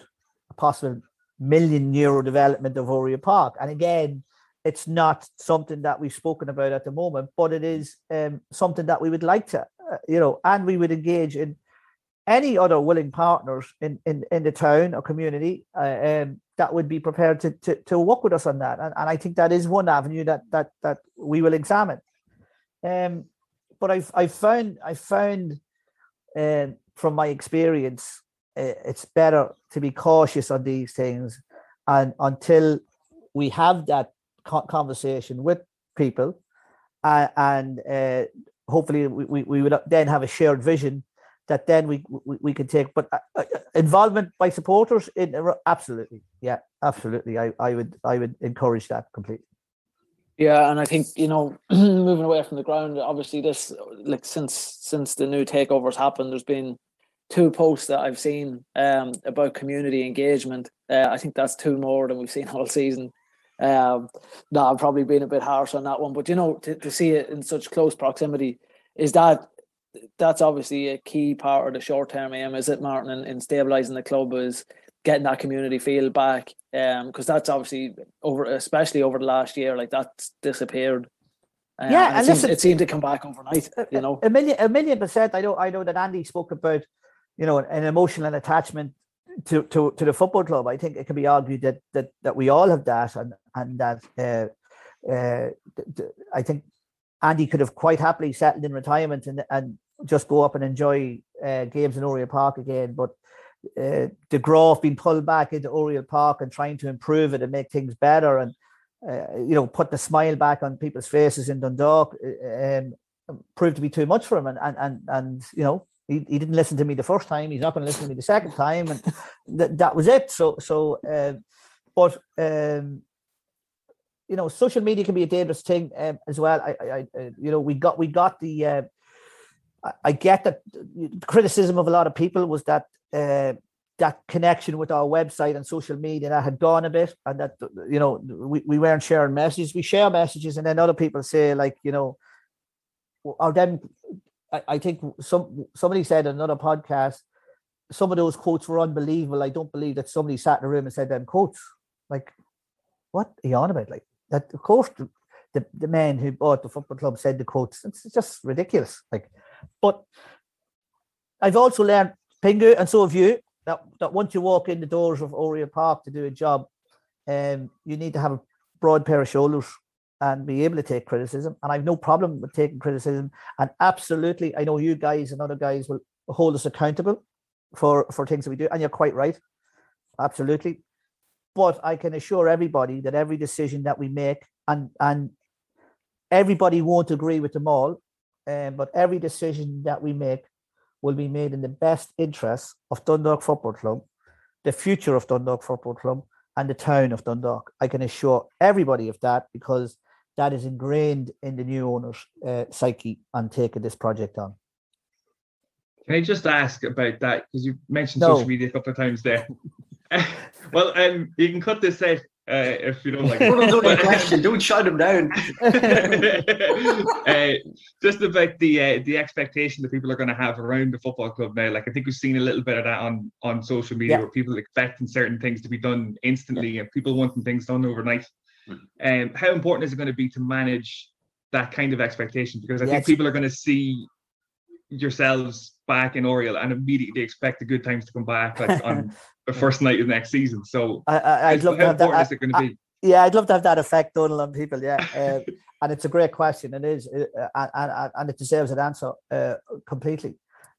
a possible million euro development of Oriel Park. And again, it's not something that we've spoken about at the moment, but it is um, something that we would like to, uh, you know, and we would engage in any other willing partners in, in, in the town or community uh, um, that would be prepared to, to, to work with us on that. And, and I think that is one avenue that that that we will examine. Um, but I've I found I found uh, from my experience it's better to be cautious on these things and until we have that conversation with people uh, and uh, hopefully we, we, we, would then have a shared vision that then we we, we can take but uh, uh involvement by supporters in absolutely yeah absolutely I, I would i would encourage that completely yeah, and I think you know, moving away from the ground, obviously this like since since the new takeovers happened, there's been two posts that I've seen um, about community engagement. Uh, I think that's two more than we've seen all season. Um, no, I'm probably being a bit harsh on that one, but you know, to, to see it in such close proximity is that that's obviously a key part of the short term aim, is it, Martin, in, in stabilizing the club is getting that community feel back. Um, because that's obviously over, especially over the last year, like that's disappeared. Uh, yeah, and, and it, listen, seemed, it seemed to come back overnight. You know, a million, a million percent. I know, I know that Andy spoke about you know, an emotional attachment to, to, to the football club. I think it can be argued that that that we all have that, and and that uh, uh, I think Andy could have quite happily settled in retirement and and just go up and enjoy uh, games in Oriel Park again. But uh, the growth being pulled back into Oriel Park and trying to improve it and make things better and uh, you know put the smile back on people's faces in Dundalk um, proved to be too much for him and and and, and you know he, he didn't listen to me the first time he's not going to listen to me the second time and th- that was it so so uh, but um, you know social media can be a dangerous thing um, as well I, I, I you know we got we got the uh, I get that criticism of a lot of people was that uh, that connection with our website and social media that had gone a bit, and that you know we, we weren't sharing messages. We share messages, and then other people say like you know, are them. I, I think some somebody said another podcast, some of those quotes were unbelievable. I don't believe that somebody sat in a room and said them quotes. Like, what are you on about? Like that? Of course, the, the, the man who bought the football club said the quotes. It's just ridiculous. Like but I've also learned, Pingu, and so have you, that, that once you walk in the doors of Oriel Park to do a job, um, you need to have a broad pair of shoulders and be able to take criticism. And I've no problem with taking criticism. And absolutely, I know you guys and other guys will hold us accountable for, for things that we do. And you're quite right. Absolutely. But I can assure everybody that every decision that we make, and and everybody won't agree with them all, um, but every decision that we make will be made in the best interest of Dundalk Football Club, the future of Dundalk Football Club, and the town of Dundalk. I can assure everybody of that because that is ingrained in the new owner's uh, psyche and taking this project on. Can I just ask about that? Because you mentioned no. social media a couple of times there. well, um, you can cut this out uh, if you don't like it. question. Don't shut him down. uh, just about the uh, the expectation that people are going to have around the football club now. Like I think we've seen a little bit of that on on social media, yeah. where people expecting certain things to be done instantly, yeah. and people wanting things done overnight. Um, how important is it going to be to manage that kind of expectation? Because I yes. think people are going to see yourselves back in Oriel and immediately expect the good times to come back like on the first night of next season. So I, I, would love to have that. Is it going to be? Yeah, I'd love to have that effect, Donal, on people. Yeah, uh, and it's a great question. It is, uh, and, and, and it deserves an answer uh, completely.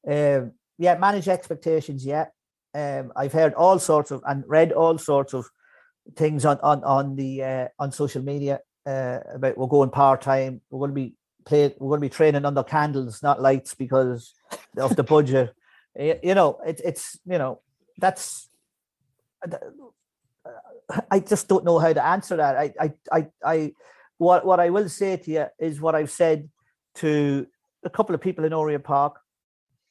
Um, yeah, manage expectations. Yeah, um, I've heard all sorts of and read all sorts of things on on on the uh, on social media uh, about we're going part time. We're going to be play. We're going to be training under candles, not lights, because of the budget. you know, it, it's you know that's I just don't know how to answer that. I, I, I, I, what, what I will say to you is what I've said to a couple of people in Oriel Park.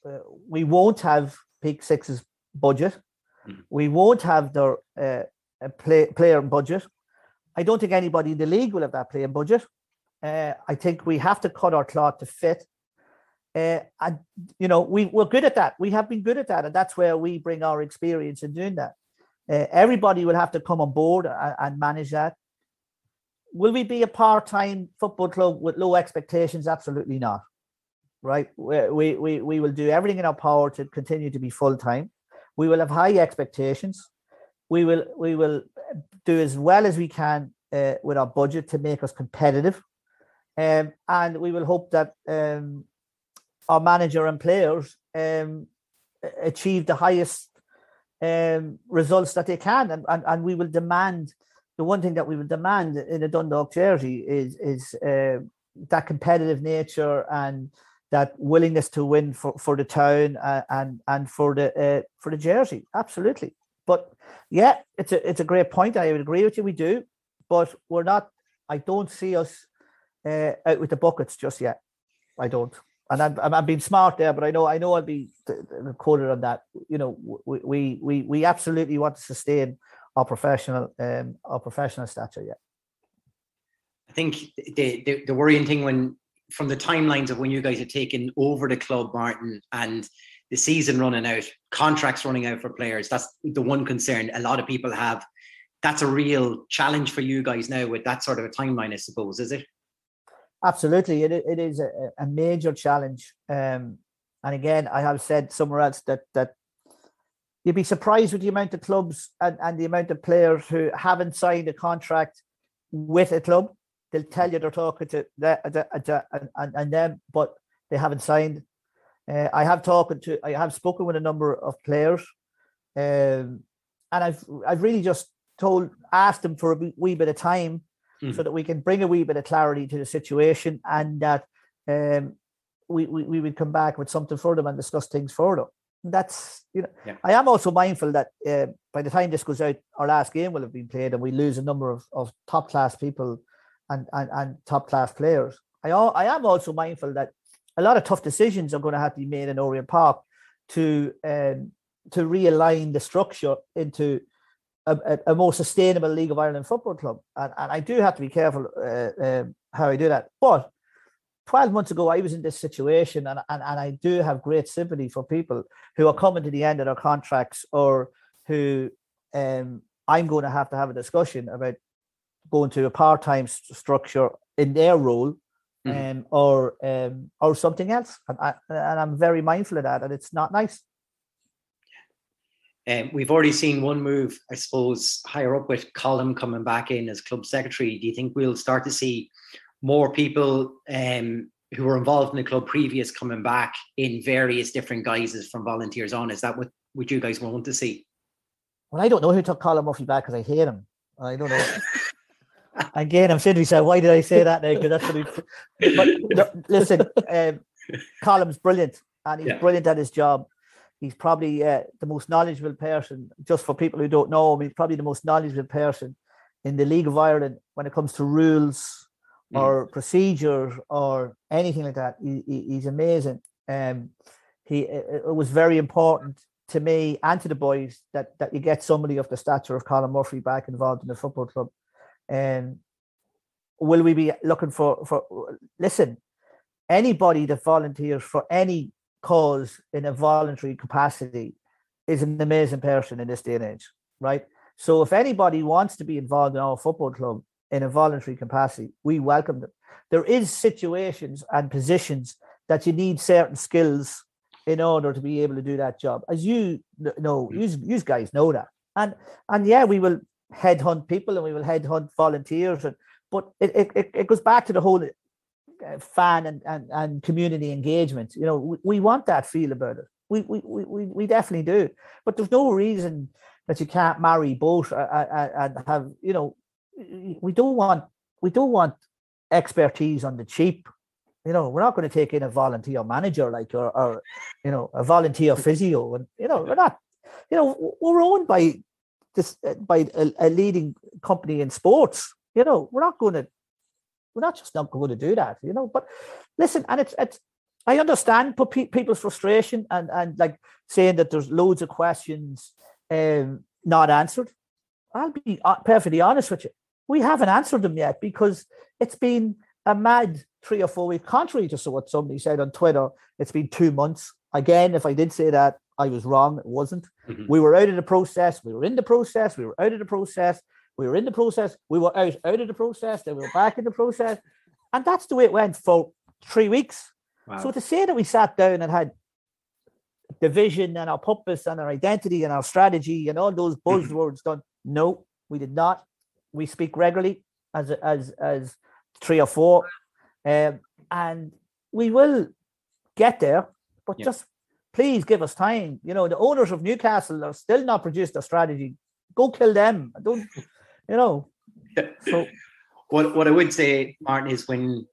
Uh, we won't have PEAK6's budget. Mm. We won't have their uh, play, player budget. I don't think anybody in the league will have that player budget. Uh, I think we have to cut our cloth to fit. Uh, and you know we we're good at that. We have been good at that, and that's where we bring our experience in doing that. Uh, everybody will have to come on board and, and manage that. Will we be a part-time football club with low expectations? Absolutely not. Right? We, we, we, we will do everything in our power to continue to be full-time. We will have high expectations. We will we will do as well as we can uh, with our budget to make us competitive. Um, and we will hope that um, our manager and players um, achieve the highest um, results that they can, and, and and we will demand the one thing that we will demand in a Dundalk jersey is is uh, that competitive nature and that willingness to win for, for the town uh, and and for the uh, for the jersey. Absolutely, but yeah, it's a it's a great point. I would agree with you. We do, but we're not. I don't see us uh, out with the buckets just yet. I don't and I'm, I'm being smart there, but I know I know I'll be quoted on that. You know, we we we absolutely want to sustain our professional um our professional stature. Yeah. I think the, the the worrying thing when from the timelines of when you guys have taken over the club, Martin, and the season running out, contracts running out for players. That's the one concern a lot of people have. That's a real challenge for you guys now with that sort of a timeline, I suppose, is it? Absolutely, it, it is a, a major challenge. Um, and again, I have said somewhere else that that you'd be surprised with the amount of clubs and, and the amount of players who haven't signed a contract with a club. They'll tell you they're talking to that and, and them, but they haven't signed. Uh, I have talked to, I have spoken with a number of players Um, and I've I've really just told asked them for a wee bit of time mm. so that we can bring a wee bit of clarity to the situation and that um, we, we, we would come back with something for them and discuss things further. That's you know, yeah. I am also mindful that uh, by the time this goes out, our last game will have been played, and we lose a number of, of top class people and, and and top class players. I I am also mindful that a lot of tough decisions are going to have to be made in Oriel Park to um, to realign the structure into a, a, more sustainable League of Ireland football club. And, and I do have to be careful uh, um, how I do that. But 12 months ago, I was in this situation, and, and, and I do have great sympathy for people who are coming to the end of their contracts or who um, I'm going to have to have a discussion about going to a part time st- structure in their role. Mm. Um, or um, or something else, and, I, and I'm very mindful of that, and it's not nice. Um, we've already seen one move, I suppose, higher up with Colm coming back in as club secretary. Do you think we'll start to see more people um, who were involved in the club previous coming back in various different guises from volunteers on? Is that what, what you guys want to see? Well, I don't know who took Colm Murphy back because I hate him. I don't know. Again, I'm saying to myself, why did I say that now? Because that's what he. But no, listen, um, brilliant, and he's yeah. brilliant at his job. He's probably uh, the most knowledgeable person, just for people who don't know him, he's probably the most knowledgeable person in the League of Ireland when it comes to rules mm. or procedures or anything like that. He, he, he's amazing. Um, he it, it was very important to me and to the boys that that you get somebody of the stature of Colm Murphy back involved in the football club. And will we be looking for for listen? Anybody that volunteers for any cause in a voluntary capacity is an amazing person in this day and age, right? So if anybody wants to be involved in our football club in a voluntary capacity, we welcome them. There is situations and positions that you need certain skills in order to be able to do that job. As you know, hmm. you, you guys know that. And and yeah, we will headhunt people and we will headhunt volunteers. And, but it, it, it goes back to the whole uh, fan and, and, and community engagement. You know, we, we want that feel about it. We, we, we, we definitely do. But there's no reason that you can't marry both uh, uh, and have, you know, we don't want we don't want expertise on the cheap. You know, we're not going to take in a volunteer manager like or, or you know a volunteer physio, and you know we're not. You know, we're owned by this by a, a leading company in sports. You know, we're not going to we're not just not going to do that, you know. But listen, and it's it's I understand people's frustration and and like saying that there's loads of questions um, not answered. I'll be uh, perfectly honest with you. We haven't answered them yet because it's been a mad three or four weeks. Contrary to what somebody said on Twitter, it's been two months. Again, if I did say that, I was wrong. It wasn't. Mm-hmm. We were out of the process. We were in the process. We were out of the process. We were in the process. We were out out of the process. Then we were back in the process, and that's the way it went for three weeks. Wow. So to say that we sat down and had the vision and our purpose and our identity and our strategy and all those buzzwords done, no, we did not. We speak regularly as as as three or four, um, and we will get there. But just please give us time. You know, the owners of Newcastle are still not produced a strategy. Go kill them. Don't you know. So, what what I would say, Martin, is when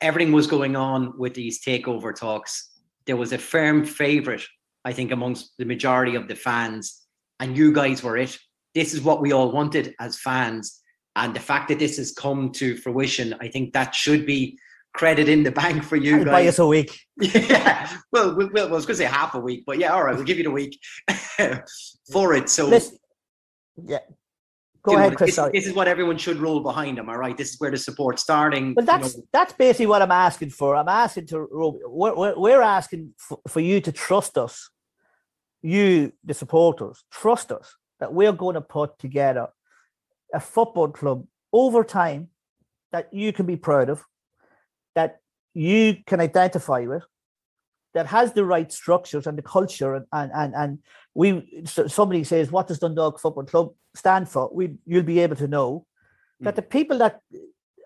everything was going on with these takeover talks, there was a firm favorite, I think, amongst the majority of the fans, and you guys were it. This is what we all wanted as fans, and the fact that this has come to fruition, I think that should be credit in the bank for you I'll guys. Buy us a week. yeah. Well, well, well, I was going to say half a week, but yeah, all right, we'll give you the week for it. So, Listen, yeah, Go ahead, Chris. This, this, is what everyone should roll behind them. All right, this is where the support starting. Well, that's you know. that's basically what I'm asking for. I'm asking to we're, we're asking for, for you to trust us, you the supporters, trust us that we're going to put together a football club over time that you can be proud of, that you can identify with, that has the right structures and the culture and and and, and we somebody says what does Dundalk Football Club stand for we you'll be able to know mm. that the people that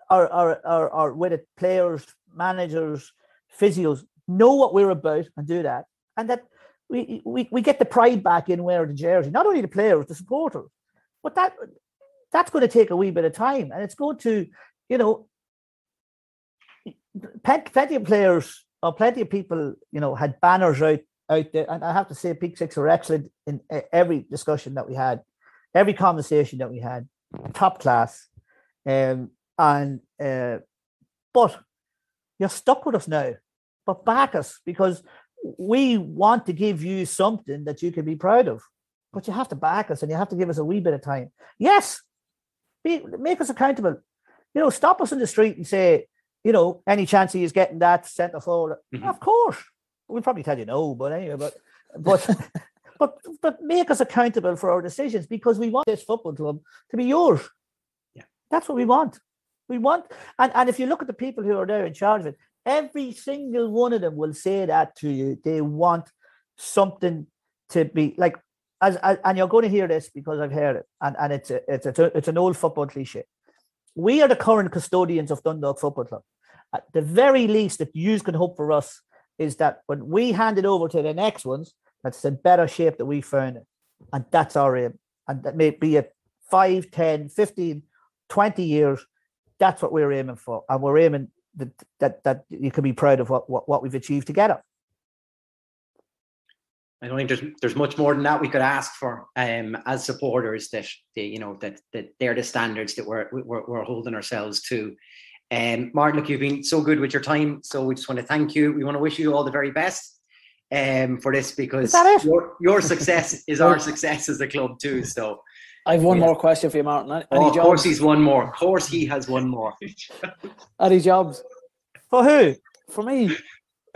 are are are, are with it players managers physios know what we're about and do that and that we, we, we get the pride back in wearing the jersey, not only the players, the supporters. But that that's going to take a wee bit of time. And it's going to, you know, plenty of players or plenty of people, you know, had banners out out there. And I have to say, PEAK6 are excellent in every discussion that we had, every conversation that we had, top class. Um, and uh, but you're stuck with us now. But back us because we want to give you something that you can be proud of. But you have to back us and you have to give us a wee bit of time. Yes, be, make us accountable. You know, stop us in the street and say, you know, any chance he is getting that centre forward? Mm-hmm. Of course, we'll probably tell you no, but anyway, but but but but make us accountable for our decisions because we want this football club to be yours. Yeah, that's what we want. We want, and and if you look at the people who are there in charge of it, every single one of them will say that to you. They want something to be like as, as, and you're going to hear this because I've heard it, and, and it's a, it's a, it's an old football cliche. We are the current custodians of Dundalk Football Club. At the very least that you can hope for us is that when we hand it over to the next ones, that's in better shape that we found it. And that's our aim. And that may be it 5, 10, 15, 20 years. That's what we're aiming for. And we're aiming that that, that you can be proud of what, what, what we've achieved together. I don't think there's there's much more than that we could ask for um, as supporters that they, you know that that they're the standards that we're we're, we're holding ourselves to. Um, Martin, look, you've been so good with your time, so we just want to thank you. We want to wish you all the very best um, for this because your, your success is our success as a club too. So I have one yeah. more question for you, Martin. Any oh, of jobs? course, he's one more. Of course, he has one more. Any jobs? For who? For me.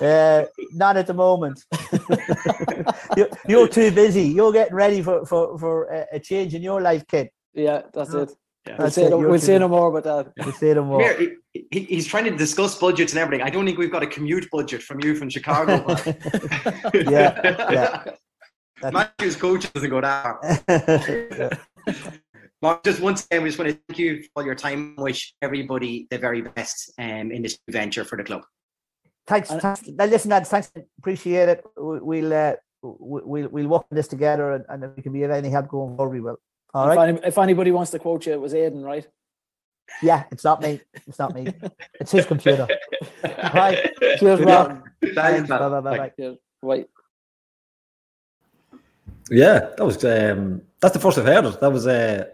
Uh, not at the moment. you're, you're, too busy. You're getting ready for for, for a, change in your life, kid. Yeah, that's it. Yeah. We'll, say, no, we'll say no more about that. We'll say no more. Here, he, he's trying to discuss budgets and everything. I don't think we've got a commute budget from you from Chicago. yeah, yeah. Matthew's coach doesn't go that. Mark, just once again, we just want to thank you for your time. Wish everybody the very best um, in this venture for the club. Thanks, thanks. Listen, lads, thanks. Appreciate it. We'll uh, we'll we'll work on this together, and, and if we can be of any help going forward, we will. All if right. Any, if anybody wants to quote you, it was Aiden, right? Yeah, it's not me. It's not me. It's his computer. right. Cheers, Rob. Thanks. Bye, bye, bye, bye. Cheers. Right. Yeah, that was um that's the first I've heard. That was uh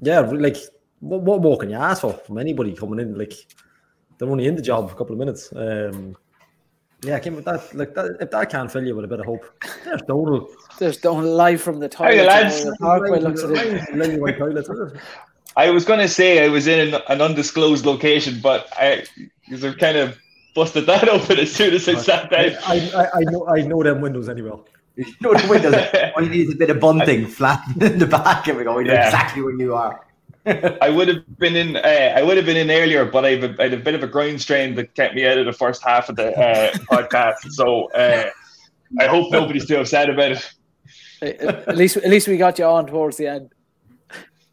yeah, like what, what more can you ask for from anybody coming in? Like they're only in the job for a couple of minutes. Um, yeah, came with that. Like that, if that can't fill you with a bit of hope, there's Donal. There's Donal live from the toilet. Hey, lads. I was going to say I was in an, an, undisclosed location, but I you kind of busted that open as soon as I sat down. I, I, I know I know them windows anyway. You know the windows. All you need is a bit of bunting flat in the back, and we go. We know yeah. exactly where you are. I would have been in. Uh, I would have been in earlier, but I've a, I had a bit of a groin strain that kept me out of the first half of the uh, podcast. So uh, I hope nobody's too upset about it. At least, at least we got you on towards the end.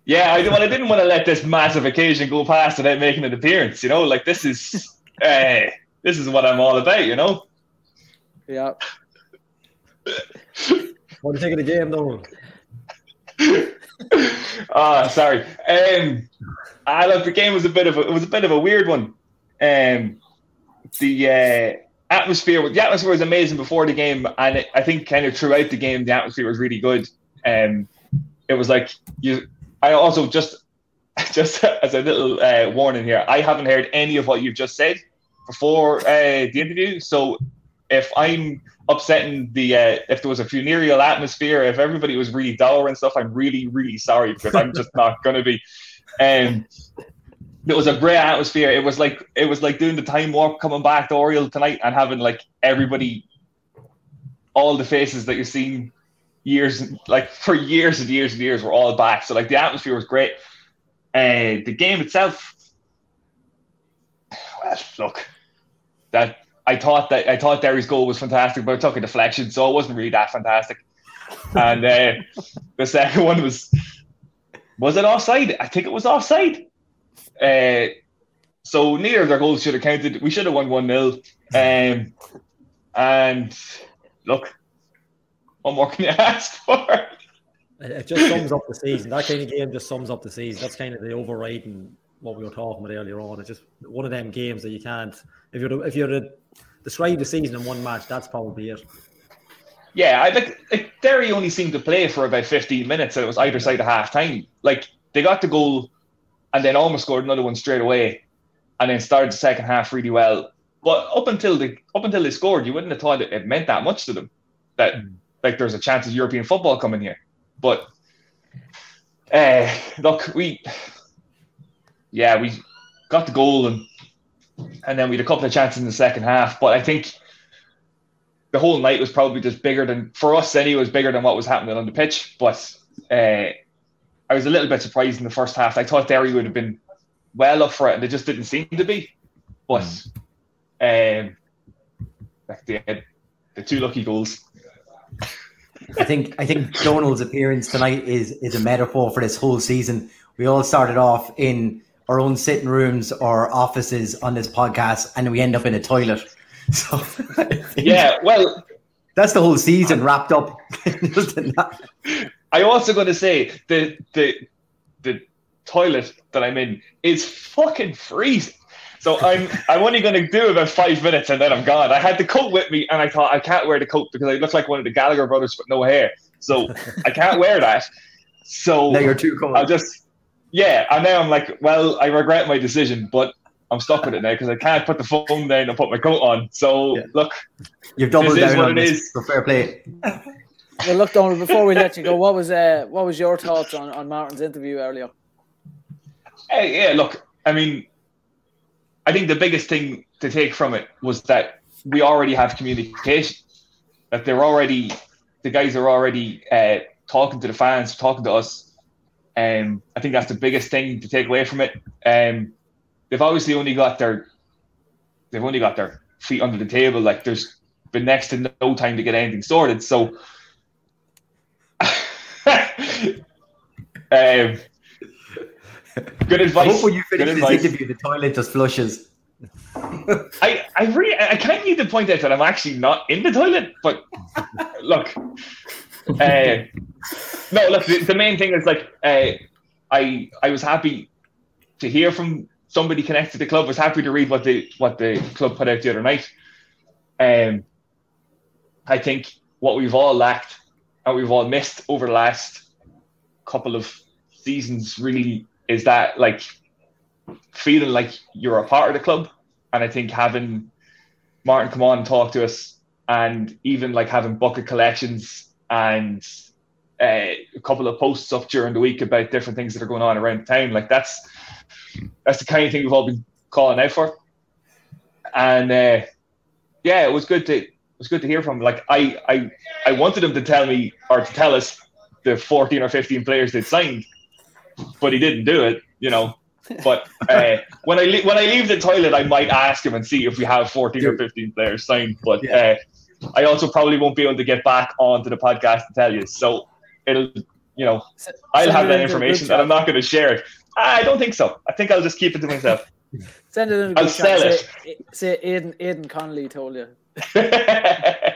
Yeah, I, well, I didn't want to let this massive occasion go past without making an appearance. You know, like this is uh, this is what I'm all about. You know. Yeah. what do you think of the game, though? Ah, sorry. Um, I love the game was a bit of a, it was a bit of a weird one. Um, the uh, atmosphere, the atmosphere was amazing before the game, and it, I think kind of throughout the game, the atmosphere was really good. Um, it was like you. I also just, just as a little uh, warning here, I haven't heard any of what you've just said before uh, the interview. So if I'm upsetting the uh, if there was a funereal atmosphere, if everybody was really dour and stuff, I'm really really sorry because I'm just not going to be. Um, it was a great atmosphere. It was like it was like doing the time warp coming back to Oriel tonight and having like everybody, all the faces that you've seen years like for years and years and years were all back. So like the atmosphere was great. Uh, the game itself, well, look, that I thought that I thought Derry's goal was fantastic, but it took a deflection, so it wasn't really that fantastic. And uh, the second one was was it offside? I think it was offside. Uh, so neither of their goals should have counted. We should have won one 0 um, And look, what more can you ask for? It just sums up the season. That kind of game just sums up the season. That's kind of the overriding what we were talking about earlier on. It's just one of them games that you can't. If you're if you're to describe the season in one match, that's probably it. Yeah, I like, like Derry only seemed to play for about 15 minutes, and it was either side of half time. Like they got the goal, and then almost scored another one straight away, and then started the second half really well. But up until the up until they scored, you wouldn't have thought it, it meant that much to them that mm. like there's a chance of European football coming here. But uh, look, we yeah we got the goal and and then we had a couple of chances in the second half. But I think the whole night was probably just bigger than for us anyway was bigger than what was happening on the pitch. But uh, I was a little bit surprised in the first half. I thought Derry would have been well up for it, and they just didn't seem to be. But um, like the two lucky goals. I think I think Donal's appearance tonight is is a metaphor for this whole season. We all started off in our own sitting rooms or offices on this podcast, and we end up in a toilet. So yeah, well, that's the whole season wrapped up. I also going to say the the the toilet that I'm in is fucking freezing. So I'm I'm only going to do about five minutes and then I'm gone. I had the coat with me and I thought I can't wear the coat because I look like one of the Gallagher brothers with no hair. So I can't wear that. So now you're too cold. I'll just yeah. And now I'm like, well, I regret my decision, but I'm stuck with it now because I can't put the phone down and put my coat on. So yeah. look, you've doubled down on this. Is. So fair play. well, look, Donal. Before we let you go, what was uh, what was your thoughts on, on Martin's interview earlier? Hey, yeah, look. I mean, I think the biggest thing to take from it was that we already have communication. That they're already the guys are already uh, talking to the fans, talking to us. Um, I think that's the biggest thing to take away from it. Um, they've obviously only got their they've only got their feet under the table. Like there's been next to no time to get anything sorted. So um, good advice. When you finish this advice. interview, the toilet just flushes. I, I really I kind of need to point out that I'm actually not in the toilet, but look, uh, no, look. The, the, main thing is like uh, I I was happy to hear from somebody connected to the club. Was happy to read what the what the club put out the other night. Um, I think what we've all lacked and we've all missed over the last couple of seasons really is that like feeling like you're a part of the club. And I think having Martin come on and talk to us and even like having bucket collections and uh, a couple of posts up during the week about different things that are going on around town, like that's that's the kind of thing we've all been calling out for. And uh, yeah, it was good to it was good to hear from. Like I I I wanted him to tell me or to tell us the 14 or 15 players they'd signed, but he didn't do it. You know, but uh, when I le- when I leave the toilet, I might ask him and see if we have 14 or 15 players signed. But uh, I also probably won't be able to get back onto the podcast to tell you. So it'll, you know, I'll have that information, and I'm not going to share it. I don't think so. I think I'll just keep it to myself. Send it in. I'll sell it. Say, say Aidan, Aidan Connolly told you. yeah.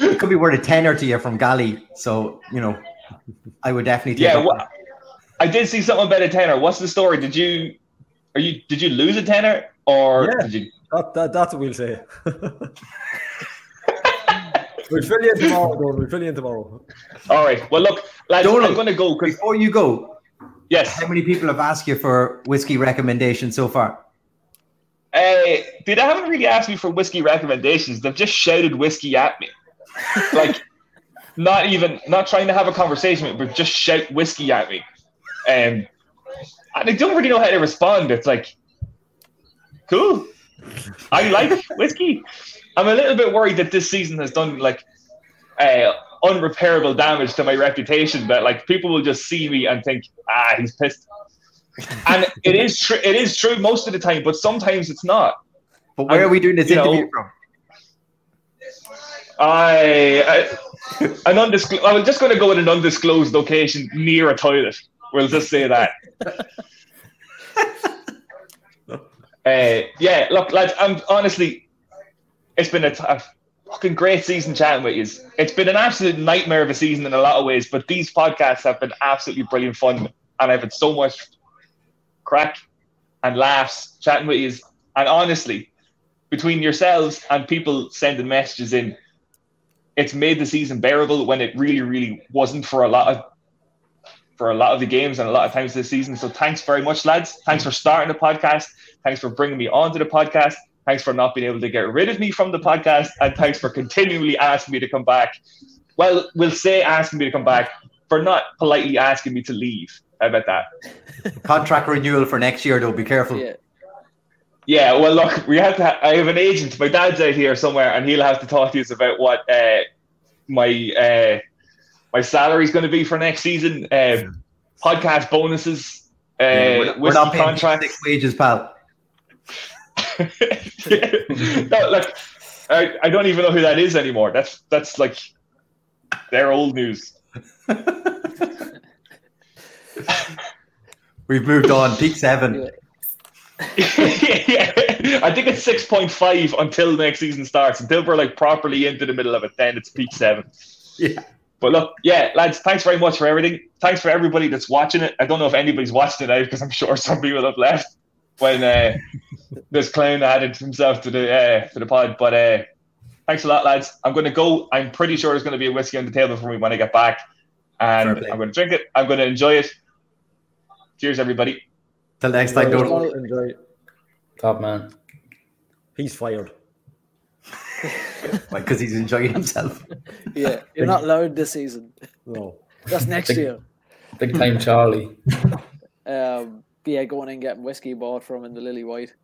It could be worth a tenner to you from Gally. So, you know, I would definitely Yeah, well, I did see something about a tenner. What's the story? Did you are you did you lose a tenner or yeah, you that, that, that's what we'll say. we'll fill you in tomorrow, Donal. We'll fill you in tomorrow. All right. Well, look, lads, Donal, I'm going to go. Before you go, yes. How many people have asked you for whiskey recommendations so far? Uh, they haven't really asked me for whiskey recommendations. They've just shouted whiskey at me, like not even not trying to have a conversation, with me, but just shout whiskey at me. Um, and I don't really know how to respond. It's like, cool. I like whiskey. I'm a little bit worried that this season has done like uh, unrepairable damage to my reputation. That like people will just see me and think, ah, he's pissed and it is true. It is true most of the time, but sometimes it's not. But where and, are we doing this interview know, from? I, I an undisclosed. I'm just going to go in an undisclosed location near a toilet. We'll just say that. uh, yeah, look, lads. I'm honestly. it's been a, t- a fucking great season chatting with you. It's been an absolute nightmare of a season in a lot of ways, but these podcasts have been absolutely brilliant fun, and I've had so much crack and laughs chatting with you. And honestly, between yourselves and people sending messages in, it's made the season bearable when it really, really wasn't for a lot of for a lot of the games and a lot of times this season. So thanks very much, lads. Thanks for starting the podcast. Thanks for bringing me onto the podcast. Thanks for not being able to get rid of me from the podcast. And thanks for continually asking me to come back. Well, we'll say asking me to come back for not politely asking me to leave. How about that? Contract renewal for next year, though. Be careful. Yeah. Yeah, well, look, we have to. Ha- I have an agent. My dad's out here somewhere, and he'll have to talk to us about what uh, my uh, my salary is going to be for next season. Um, podcast bonuses, uh, Yeah, we're, not- we're not paying contracts. six wages, pal. no, look, I, I don't even know who that is anymore. That's that's like their old news. We've moved on. Peak seven. Yeah. yeah, I think it's six point five until next season starts. Until we're like properly into the middle of it, then it's peak seven. Yeah. But look, yeah, lads, thanks very much for everything. Thanks for everybody that's watching it. I don't know if anybody's watching it now because I'm sure some people have left when uh, this clown added himself to the uh, to the pod. But uh, thanks a lot, lads. I'm going to go. I'm pretty sure there's going to be a whiskey on the table for me when I get back, and Fair play. I'm going to drink it. I'm going to enjoy it. Cheers, everybody. Till next time, Enjoy, don't. enjoy. Top man. He's fired. Why? Because he's enjoying himself. Yeah, you're not allowed this season. No. That's next Big- year. Big time Charlie. Um, but yeah, going and getting whiskey bought from in the Lily White.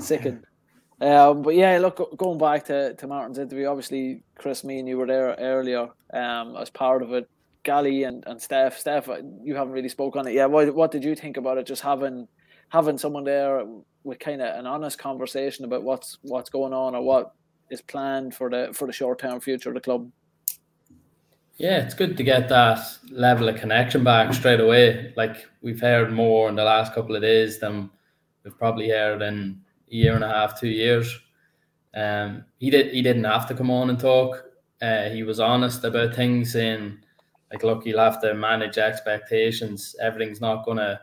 Sickened. Um, but yeah, look, going back to, to Martin's interview, obviously, Chris, me and you were there earlier um, as part of it. Gally and, and Steph. Steph, you haven't really spoke on it yet. What, what did you think about it? Just having having someone there with kind of an honest conversation about what's what's going on or what is planned for the for the short term future of the club. Yeah, it's good to get that level of connection back straight away. Like we've heard more in the last couple of days than we've probably heard in a year and a half, two years. Um, he did. He didn't have to come on and talk. Uh, he was honest about things, saying like, "Look, you'll have to manage expectations. Everything's not gonna,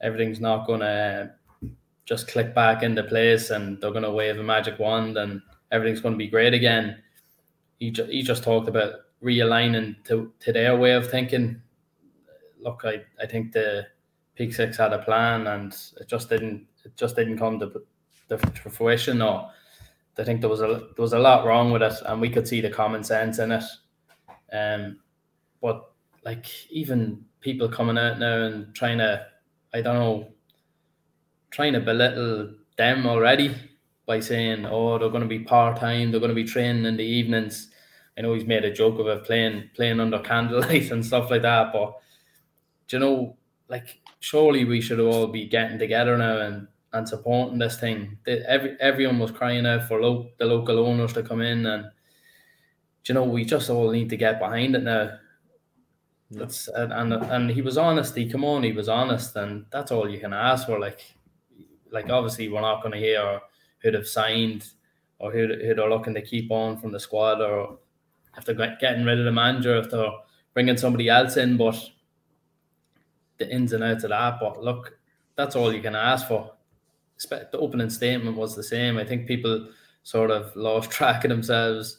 everything's not gonna just click back into place, and they're gonna wave a magic wand, and everything's gonna be great again." He ju- he just talked about realigning to, to their way of thinking. Look, I, I think the PEAK6 had a plan and it just didn't it just didn't come to, to, to fruition. Or I think there was a there was a lot wrong with it, and we could see the common sense in it. Um, but like even people coming out now and trying to, I don't know, trying to belittle them already by saying, "Oh, they're going to be part time. They're going to be training in the evenings." I know he's made a joke about playing playing under candlelight and stuff like that, but do you know, like, surely we should all be getting together now and, and supporting this thing. The, every everyone was crying out for lo- the local owners to come in, and do you know, we just all need to get behind it now. That's and, and and he was honest. He come on, he was honest, and that's all you can ask for. Like, like obviously we're not going to hear who'd have signed or who who they're looking to keep on from the squad or if they're getting rid of the manager, if they're bringing somebody else in, but the ins and outs of that. But look, that's all you can ask for. The opening statement was the same. I think people sort of lost track of themselves,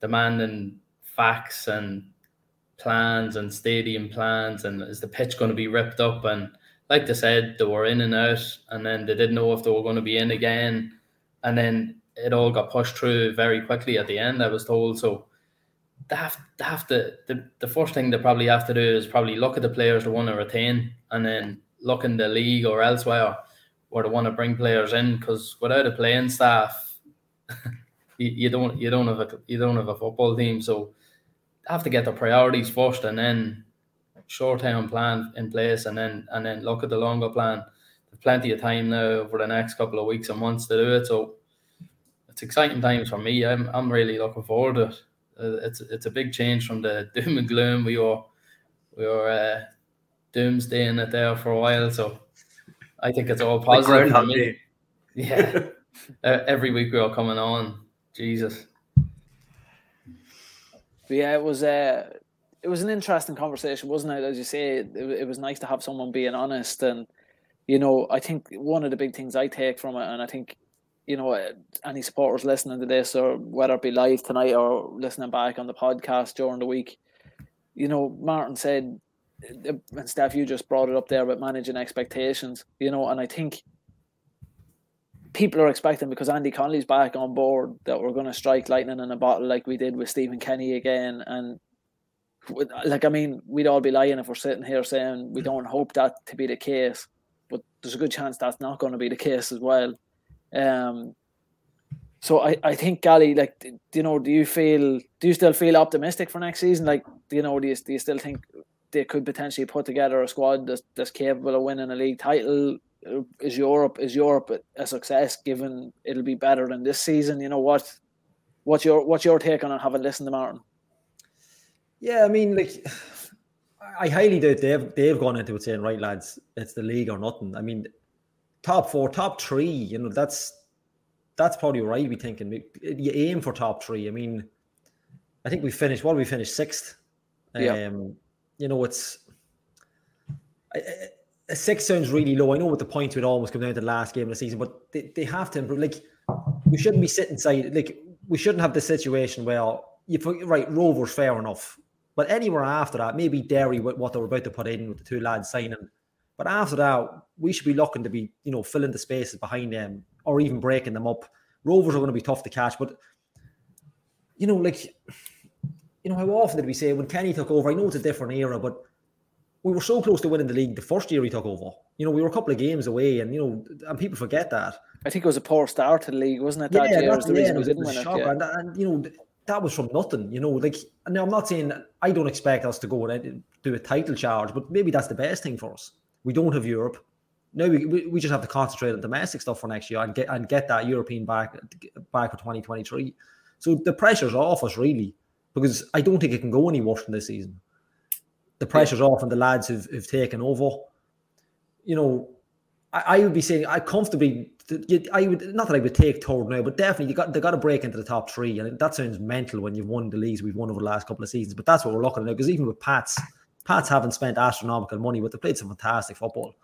demanding facts and plans and stadium plans, and is the pitch going to be ripped up? And like they said, they were in and out, and then they didn't know if they were going to be in again, and then it all got pushed through very quickly at the end. I was told so they have, they have to the, the first thing they probably have to do is probably look at the players they want to retain and then look in the league or elsewhere where they want to bring players in because without a playing staff you, you don't you don't have a you don't have a football team. So have to get their priorities first and then short term plan in place and then and then look at the longer plan. There's plenty of time now over the next couple of weeks and months to do it. So it's exciting times for me. I'm, I'm really looking forward to it it's it's a big change from the doom and gloom we were we were uh, doomsdaying it there for a while. So I think it's all positive. for me. Yeah, Uh, every week we were coming on Jesus. But yeah, it was uh, it was an interesting conversation, wasn't it? As you say, it, it was nice to have someone being honest, and you know, I think one of the big things I take from it, and I think you know, uh, any supporters listening to this, or whether it be live tonight or listening back on the podcast during the week, you know, Martin said, uh, and Steph, you just brought it up there about managing expectations, you know, and I think people are expecting because Andy Connolly's back on board that we're going to strike lightning in a bottle like we did with Stephen Kenny again. And like, I mean, we'd all be lying if we're sitting here saying we don't hope that to be the case, but there's a good chance that's not going to be the case as well. Um, so I, I think Gally, like, do you know, do you feel, do you still feel optimistic for next season? Like, do you know, do you, do you still think they could potentially put together a squad that's, that's capable of winning a league title? Is Europe is Europe a success? Given it'll be better than this season, you know what? What's your what's your take on it? Having listened to Martin? Yeah, I mean, like, I highly doubt they've they've gone into it saying, right, lads, it's the league or nothing. I mean, top four, top three, you know, that's that's probably right. We thinking you aim for top three. I mean, I think we finished. What we finished sixth. Yeah. Um, you know, it's a six sounds really low. I know what the point would almost come down to the last game of the season, but they, they have to improve. Like we shouldn't be sitting side. Like we shouldn't have the situation where you put right Rovers fair enough, but anywhere after that, maybe Derry with what they were about to put in with the two lads signing but after that, we should be looking to be, you know, filling the spaces behind them or even breaking them up. Rovers are going to be tough to catch, but you know, like, you know, how often did we say when Kenny took over? I know it's a different era, but we were so close to winning the league the first year he took over. You know, we were a couple of games away, and you know, and people forget that. I think it was a poor start to the league, wasn't it? That yeah, year was the reason we didn't win it. Yeah. And, and, you know, that was from nothing. You know, like now I'm not saying I don't expect us to go and uh, do a title charge, but maybe that's the best thing for us. We don't have Europe. No, we, we just have to concentrate on domestic stuff for next year and get and get that European back back for 2023. So the pressure's off us really, because I don't think it can go any worse than this season. The pressure's off on the lads who've, who've taken over. You know, I, I, would be saying I comfortably I would not that I would take third now, but definitely you got they got to break into the top three, and that sounds mental when you've won the leagues we've won over the last couple of seasons. But that's what we're looking at now because even with Pats Pats haven't spent astronomical money, but they played some fantastic football.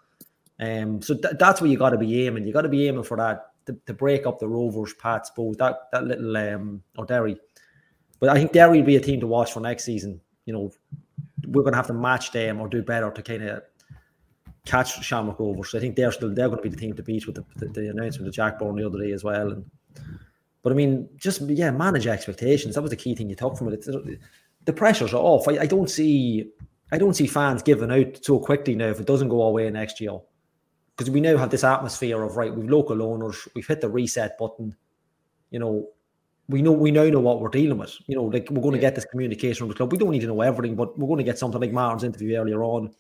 Um, so th- that's where you got to be aiming. You got to be aiming for that to, to, break up the Rovers, Pats, both that that little um or Derry. But I think Derry will be a team to watch for next season. You know, we're going to have to match them or do better to kind of catch Shamrock Rovers. So I think they're still they're going to be the team to beat with the, the, the announcement of Jack Byrne the other day as well. And but I mean, just yeah, manage expectations. That was the key thing you took from it. It's, the pressures are off. I, I don't see I don't see fans giving out so quickly now if it doesn't go away next year. Because we now have this atmosphere of right, we've local owners, we've hit the reset button. You know, we know we now know what we're dealing with. You know, like we're going to get this communication from the club. We don't need to know everything, but we're going to get something like Martin's interview earlier on.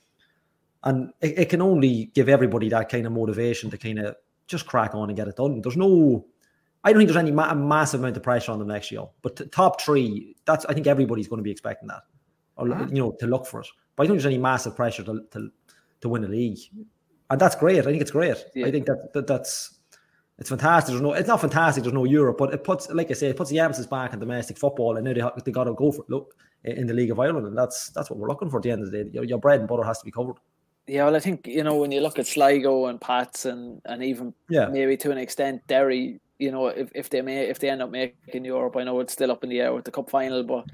And it, it can only give everybody that kind of motivation to kind of just crack on and get it done. There's no I don't think there's any ma- massive amount of pressure on them next year. But t- top three, that's I think everybody's going to be expecting that or uh-huh. you know to look for it. But I don't think there's any massive pressure to to, to win a league, and that's great. I think it's great. Yeah. I think that, that that's it's fantastic. There's no, it's not fantastic. There's no Europe, but it puts, like I say, it puts the emphasis back on domestic football, and now they they got to go for it. Look in the League of Ireland, and that's that's what we're looking for at the end of the day. Your, your bread and butter has to be covered. Yeah, well, I think you know when you look at Sligo and Pats and and even yeah. maybe to an extent Derry, you know, if, if they may if they end up making Europe, I know it's still up in the air with the cup final, but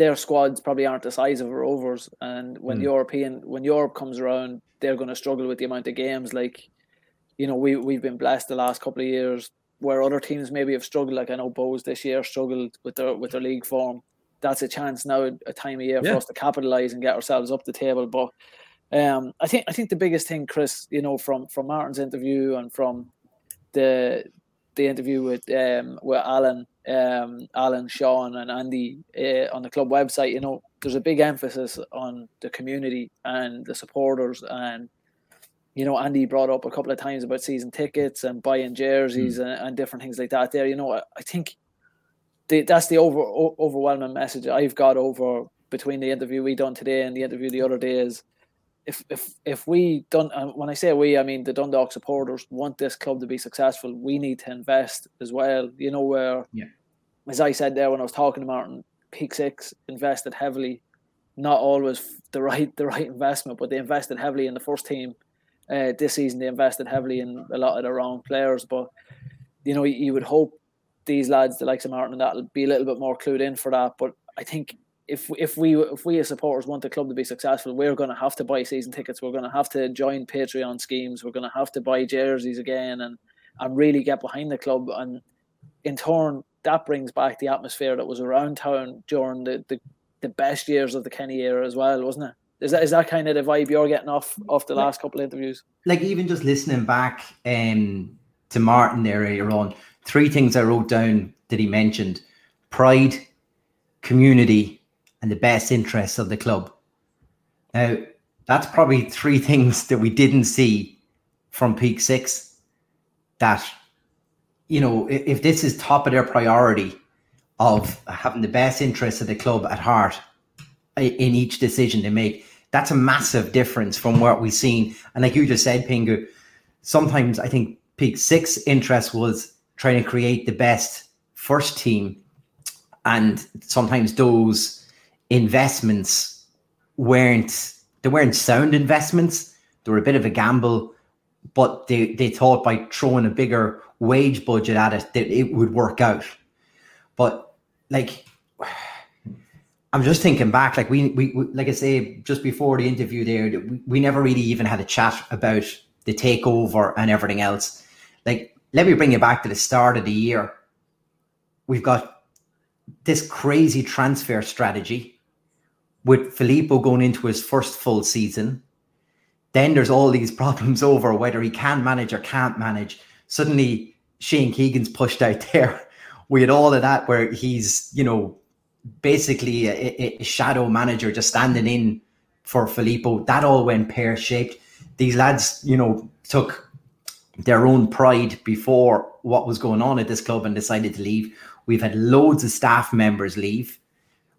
their squads probably aren't the size of Rovers, and when mm. European when Europe comes around, they're going to struggle with the amount of games. Like, you know, we we've been blessed the last couple of years where other teams maybe have struggled. Like I know Bohs this year struggled with their with their league form. That's a chance now, a time of year yeah. for us to capitalize and get ourselves up the table. But um, I think I think the biggest thing, Chris, you know, from from Martin's interview and from the the interview with um, with Alan um, Alan, Sean, and Andy uh, on the club website, you know, there's a big emphasis on the community and the supporters. And, you know, Andy brought up a couple of times about season tickets and buying jerseys mm. and, and, different things like that there. You know, I, I think the, that's the over, o- overwhelming message I've got over between the interview we done today and the interview the other day is if if if we don't when I say we I mean the Dundalk supporters want this club to be successful we need to invest as well you know where yeah as I said there when I was talking to Martin, PEAK6 invested heavily, not always the right the right investment, but they invested heavily in the first team. Uh, this season they invested heavily in a lot of the wrong players, but you know you would hope these lads, the likes of Martin, and that'll be a little bit more clued in for that. But I think if if we if we as supporters want the club to be successful, we're going to have to buy season tickets. We're going to have to join Patreon schemes. We're going to have to buy jerseys again and and really get behind the club. And in turn, that brings back the atmosphere that was around town during the, the, the best years of the Kenny era as well, wasn't it? Is that is that kind of the vibe you're getting off off the last couple of interviews? Like even just listening back um, to Martin there earlier on, three things I wrote down that he mentioned: pride, community, and the best interests of the club. Now, that's probably three things that we didn't see from PEAK6. That you know, if this is top of their priority of having the best interests of the club at heart in each decision they make, that's a massive difference from what we've seen. And like you just said, Pingu, sometimes I think PEAK6 interest was trying to create the best first team, and sometimes those investments weren't they weren't sound investments. They were a bit of a gamble, but they they thought by throwing a bigger wage budget at it that it would work out. But like I'm just thinking back, like we, we, we, like I say, just before the interview there, we, we never really even had a chat about the takeover and everything else. Like, let me bring you back to the start of the year. We've got this crazy transfer strategy with Filippo going into his first full season. Then there's all these problems over whether he can manage or can't manage. Suddenly, Shane Keegan's pushed out there. We had all of that where he's, you know, basically a, a shadow manager just standing in for Filippo. That all went pear shaped. These lads, you know, took their own pride before what was going on at this club and decided to leave. We've had loads of staff members leave.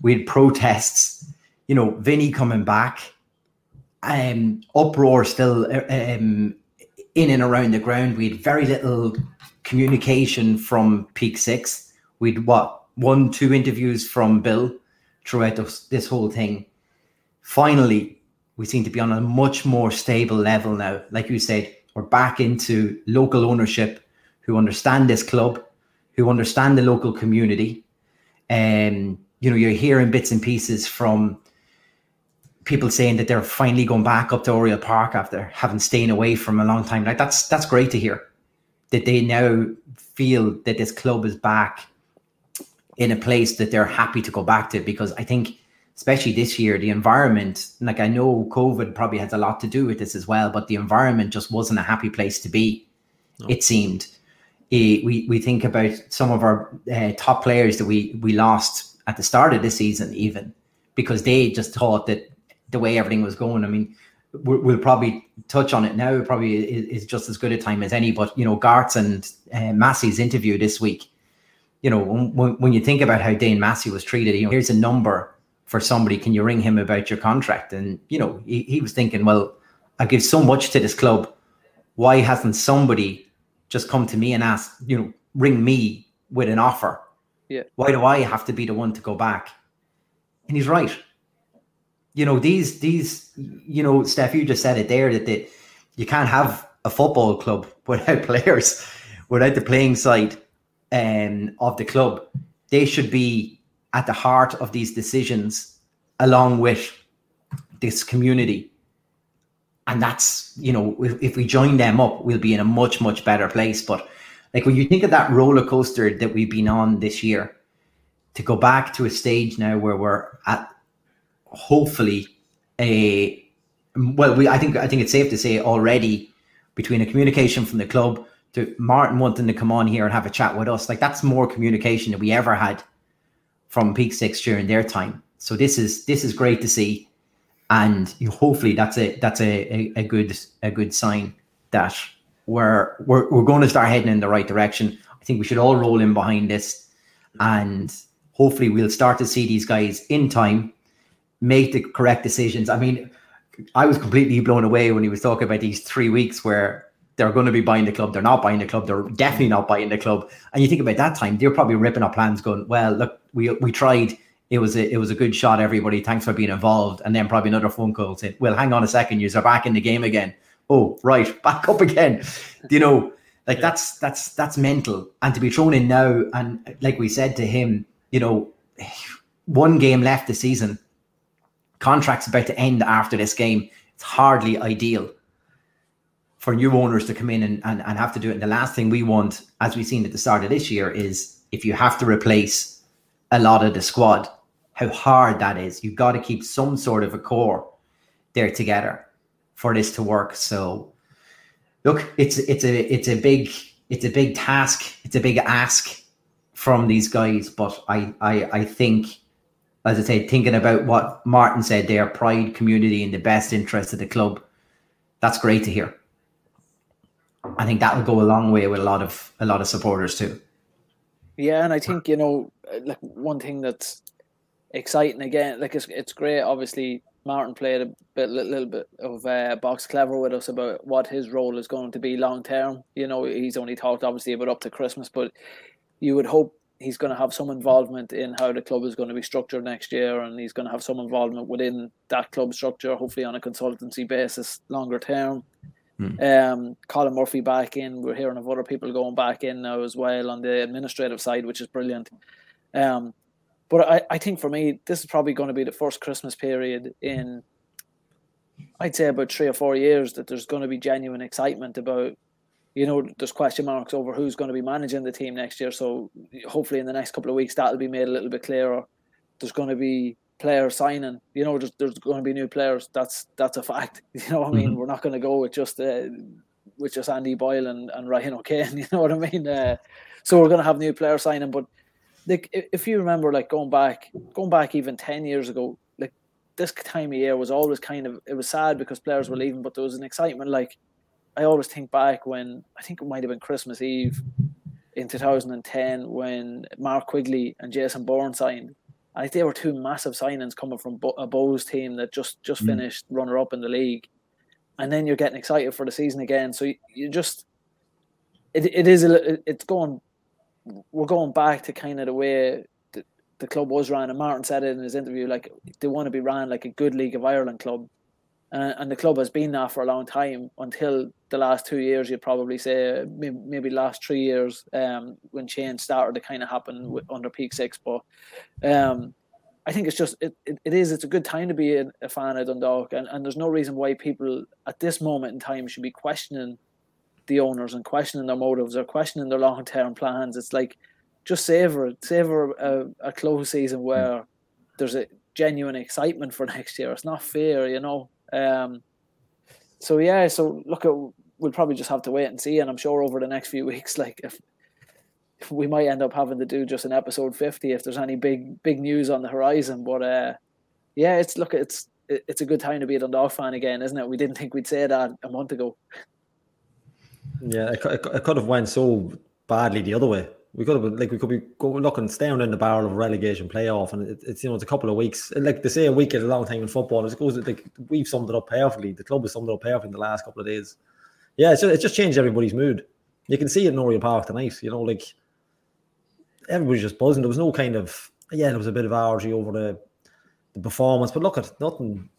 We had protests. You know, Vinny coming back. Um, uproar still um, in and around the ground. We had very little communication from PEAK6. We'd what one, two interviews from Bill throughout this, this whole thing. Finally, we seem to be on a much more stable level now. Like you said, we're back into local ownership who understand this club, who understand the local community. And um, you know, you're hearing bits and pieces from people saying that they're finally going back up to Oriel Park after having staying away from a long time. Like that's that's great to hear that they now feel that this club is back in a place that they're happy to go back to because I think especially this year the environment like I know COVID probably has a lot to do with this as well but the environment just wasn't a happy place to be no. it seemed uh, we we think about some of our uh, top players that we we lost at the start of the season even because they just thought that the way everything was going I mean we'll probably touch on it now. Probably is, just as good a time as any. But you know, Gart's and uh, Massey's interview this week. You know, when, when you think about how Dane Massey was treated, you know, here's a number for somebody. Can you ring him about your contract? And you know, he, he was thinking, well, I give so much to this club. Why hasn't somebody just come to me and ask, you know, ring me with an offer? Yeah. Why do I have to be the one to go back? And he's right you know these these you know Steph, you just said it there that they, you can't have a football club without players, without the playing side um, of the club. They should be at the heart of these decisions, along with this community. And that's you know if, if we join them up, we'll be in a much much better place. But like when you think of that roller coaster that we've been on this year, to go back to a stage now where we're at hopefully a well, we I think I think it's safe to say already between a communication from the club to Martin wanting to come on here and have a chat with us, like that's more communication than we ever had from PEAK6 during their time. So this is this is great to see, and you, hopefully that's a that's a, a, a good a good sign that we're, we're we're going to start heading in the right direction. I think we should all roll in behind this, and hopefully we'll start to see these guys in time make the correct decisions. I mean, I was completely blown away when he was talking about these three weeks where they're going to be buying the club. They're not buying the club. They're definitely not buying the club. And you think about that time, they're probably ripping up plans, going, "Well, look, we we tried. It was a it was a good shot. Everybody, thanks for being involved." And then probably another phone call saying, "Well, hang on a second, you're back in the game again." Oh, right, back up again. you know, like yeah. that's that's that's mental. And to be thrown in now, and like we said to him, you know, one game left the season. Contract's about to end after this game. It's hardly ideal for new owners to come in and, and, and have to do it. And the last thing we want, as we've seen at the start of this year, is if you have to replace a lot of the squad, how hard that is. You've got to keep some sort of a core there together for this to work. So look, it's it's a it's a big it's a big task, it's a big ask from these guys. But I I I think as I say, thinking about what Martin said there, pride, community, and the best interest of the club, that's great to hear. I think that will go a long way with a lot of a lot of supporters too. Yeah, and I think you know, like one thing that's exciting again, like it's it's great. Obviously, Martin played a bit, little, bit of uh, box clever with us about what his role is going to be long term. You know, he's only talked obviously about up to Christmas, but you would hope he's going to have some involvement in how the club is going to be structured next year, and he's going to have some involvement within that club structure, hopefully on a consultancy basis longer term. Mm. Um, Colin Murphy back in. We're hearing of other people going back in now as well on the administrative side, which is brilliant. Um, but I, I think for me, this is probably going to be the first Christmas period in, I'd say about three or four years that there's going to be genuine excitement about, you know, there's question marks over who's going to be managing the team next year. So hopefully in the next couple of weeks that'll be made a little bit clearer. There's going to be player signing. You know, there's, there's going to be new players. That's that's a fact. You know, I mean, mm-hmm. we're not going to go with just uh, with just Andy Boyle and, and Ryan O'Kane. You know what I mean? Uh, so we're going to have new player signing. But like, if you remember, like going back, going back even ten years ago, like this time of year was always kind of it was sad because players were leaving, but there was an excitement. Like I always think back when I think it might have been Christmas Eve in 2010 when Mark Quigley and Jason Byrne signed I think they were two massive signings coming from a Bohs team that just just mm. finished runner up in the league, and then you're getting excited for the season again. So you, you just it, it is a, it's going we're going back to kind of the way the, the club was ran. And Martin said it in his interview, like they want to be ran like a good League of Ireland club, and, and the club has been that for a long time until the last two years. You'd probably say maybe, maybe last three years um, when change started to kind of happen with, under PEAK6. But um, I think it's just it, it, it is it's a good time to be a, a fan of Dundalk, and, and there's no reason why people at this moment in time should be questioning the owners and questioning their motives or questioning their long term plans. It's like just savor it, savor a, a close season where there's a genuine excitement for next year. It's not fair, you know. Um, so yeah, so look, at, we'll probably just have to wait and see, and I'm sure over the next few weeks, like if, if we might end up having to do just an episode 50 if there's any big big news on the horizon. But uh, yeah, it's look, it's it's a good time to be a Dundalk fan again, isn't it? We didn't think we'd say that a month ago. Yeah, it, it, it could have went so badly the other way we could have been, like we could be looking down in the barrel of relegation playoff, and it, it's you know it's a couple of weeks. Like they say, a week is a long time in football. It goes like we've summed it up perfectly. The club has summed it up perfectly in the last couple of days. Yeah, it's just, it's just changed everybody's mood. You can see it in Oriel Park tonight. You know, like everybody's just buzzing. There was no kind of yeah, there was a bit of allergy over the the performance, but look at nothing.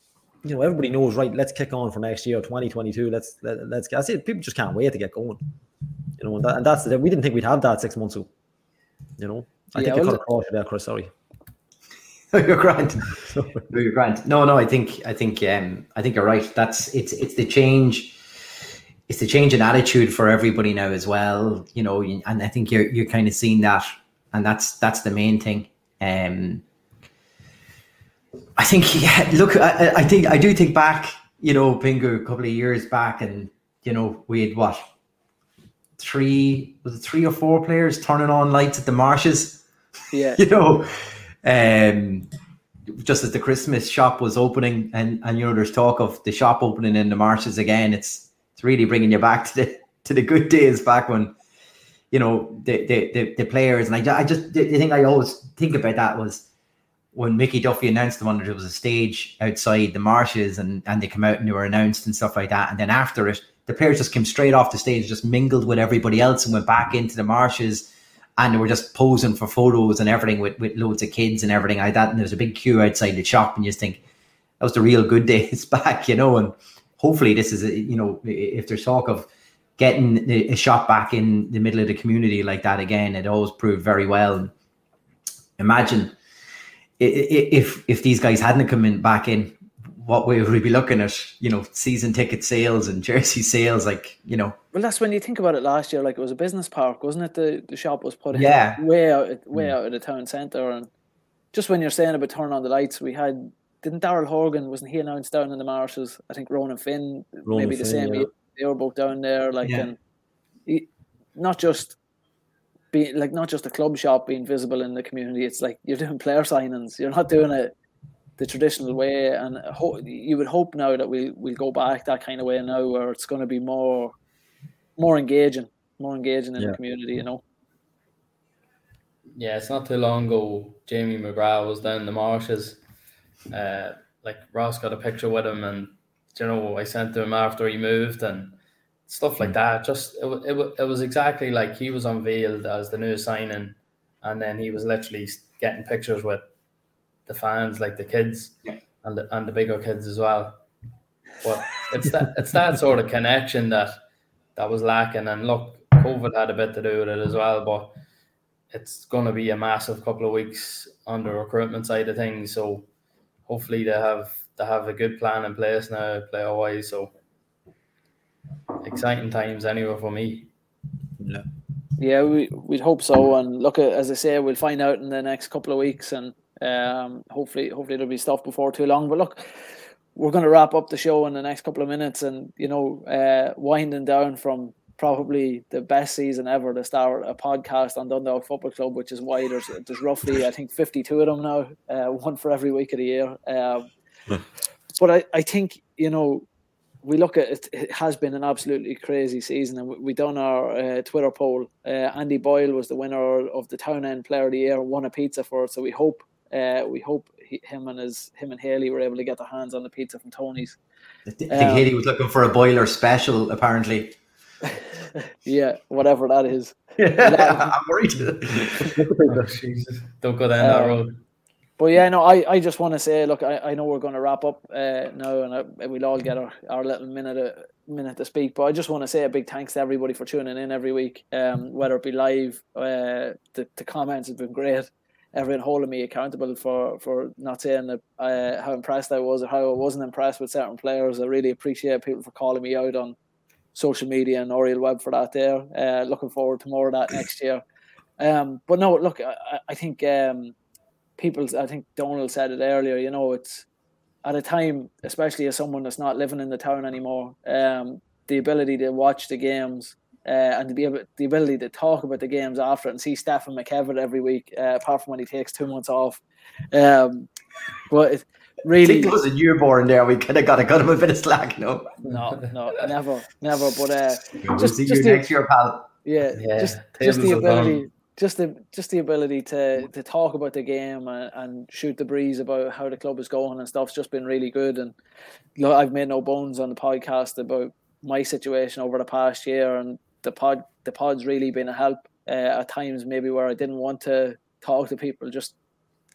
You know, everybody knows right. Let's kick on for next year, twenty twenty two. Let's let, let's. I see people just can't wait to get going. You know, and, that, and that's we didn't think we'd have that six months ago. You know, I yeah, think well, I could have caught you there, Chris. Sorry. you're grand. you're grand. No, no, I think I think um I think you're right. That's it's it's the change. It's the change in attitude for everybody now as well. You know, and I think you're you're kind of seeing that, and that's that's the main thing. Um, I think yeah. Look, I, I think I do think back. You know, Pingu a couple of years back, and you know we had what three was it three or four players turning on lights at the marshes. Yeah, you know, um, just as the Christmas shop was opening, and and you know, there's talk of the shop opening in the marshes again. It's it's really bringing you back to the to the good days back when you know the the the, the players. And I I just the, thing I always think about that was when Mickey Duffy announced the one that there was a stage outside the marshes and, and they come out and they were announced and stuff like that. And then after it, the players just came straight off the stage, just mingled with everybody else, and went back into the marshes. And they were just posing for photos and everything with, with loads of kids and everything like that. And there was a big queue outside the shop, and you just think that was the real good days back, you know. And hopefully, this is a, you know, if there's talk of getting a shot back in the middle of the community like that again, it always proved very well. Imagine if if these guys hadn't come in back in, what way would we be looking at? You know, season ticket sales and jersey sales, like you know. Well, that's when you think about it. Last year, like it was a business park, wasn't it? The the shop was put yeah. way out way mm. out of the town centre, and just when you're saying about turning on the lights, we had didn't Daryl Horgan wasn't he announced down in the marshes? I think Ronan Finn Ronan maybe the same yeah. they were both down there, like yeah. and he, not just being like not just a club shop being visible in the community. It's like you're doing player signings. You're not doing it the traditional way, and ho- you would hope now that we we'll go back that kind of way now, where it's going to be more more engaging, more engaging in yeah. the community. You know. Yeah, it's not too long ago. Jamie McGrath was down in the marshes. Uh, like Ross got a picture with him, and you know I sent to him after he moved, and stuff like hmm. that. Just it, it, it was exactly like he was unveiled as the new signing, and then he was literally getting pictures with the fans, like the kids yeah. and the and the bigger kids as well. But it's that it's that sort of connection that that was lacking. And look, COVID had a bit to do with it as well, but it's going to be a massive couple of weeks on the recruitment side of things. So hopefully they have they have a good plan in place now, player wise. So exciting times anyway for me. Yeah. Yeah, we we'd hope so, and look, as I say, we'll find out in the next couple of weeks, and um, hopefully, hopefully there'll be stuff before too long. But look, we're going to wrap up the show in the next couple of minutes, and you know, uh, winding down from probably the best season ever to start a podcast on Dundalk Football Club, which is why there's there's roughly I think 52 of them now, uh, one for every week of the year. Um, but I, I think you know we look at it, it has been an absolutely crazy season, and we, we done our uh, Twitter poll. Uh, Andy Boyle was the winner of the Town End Player of the Year, won a pizza for it. So we hope, uh, we hope he, him and his him and Haley were able to get their hands on the pizza from Tony's. I think um, Haley was looking for a boiler special, apparently. yeah, whatever that is. Yeah, I'm worried. Jesus, don't go down that um, road but yeah, no, I, I just want to say, look, I, I know we're going to wrap up uh, now, and I, we'll all get our, our little minute a minute to speak. But I just want to say a big thanks to everybody for tuning in every week, um, whether it be live. Uh, the, the comments have been great. Everyone holding me accountable for for not saying that, uh, how impressed I was or how I wasn't impressed with certain players. I really appreciate people for calling me out on social media and Oriel Web for that. There, uh, looking forward to more of that next year. Um, but no, look, I, I think. Um, people, I think Donal said it earlier, you know, it's at a time, especially as someone that's not living in the town anymore, um, the ability to watch the games uh, and to be able, the ability to talk about the games after and see Stephen McKevitt every week, uh, apart from when he takes two months off. Um, but it, really, I think there was a newborn there. We could have got to cut him a bit of slack. No, no, no, never, never. But uh, we'll just, see just you the, next year, pal. Yeah, yeah just, just the ability just the just the ability to to talk about the game and, and, shoot the breeze about how the club is going and stuff's just been really good. And look, I've made no bones on the podcast about my situation over the past year, and the pod the pod's really been a help uh, at times, maybe where I didn't want to talk to people, just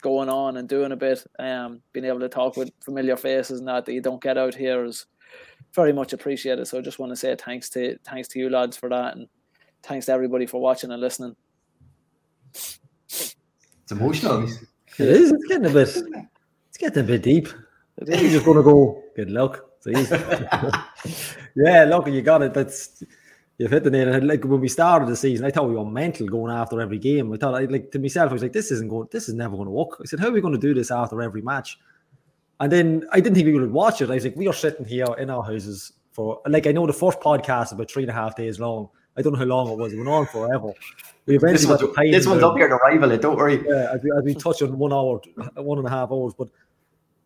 going on and doing a bit. Um, being able to talk with familiar faces and that that you don't get out here is very much appreciated. So I just want to say thanks to thanks to you lads for that, and thanks to everybody for watching and listening. It's emotional. It is. It's getting a bit. It's getting a bit deep. He's just gonna go. Good luck. yeah, look, you got it. That's you've hit the nail. Like when we started the season, I thought we were mental going after every game. I thought, like to myself, I was like, this isn't going. This is never going to work. I said, how are we going to do this after every match? And then I didn't think we would watch it. I was like, we are sitting here in our houses for like I know the first podcast about three and a half days long. I don't know how long it was. It went on forever. We eventually this, one's, this one's up here to rival it. Don't worry. Yeah, as we, as we touch on one hour, one and a half hours, but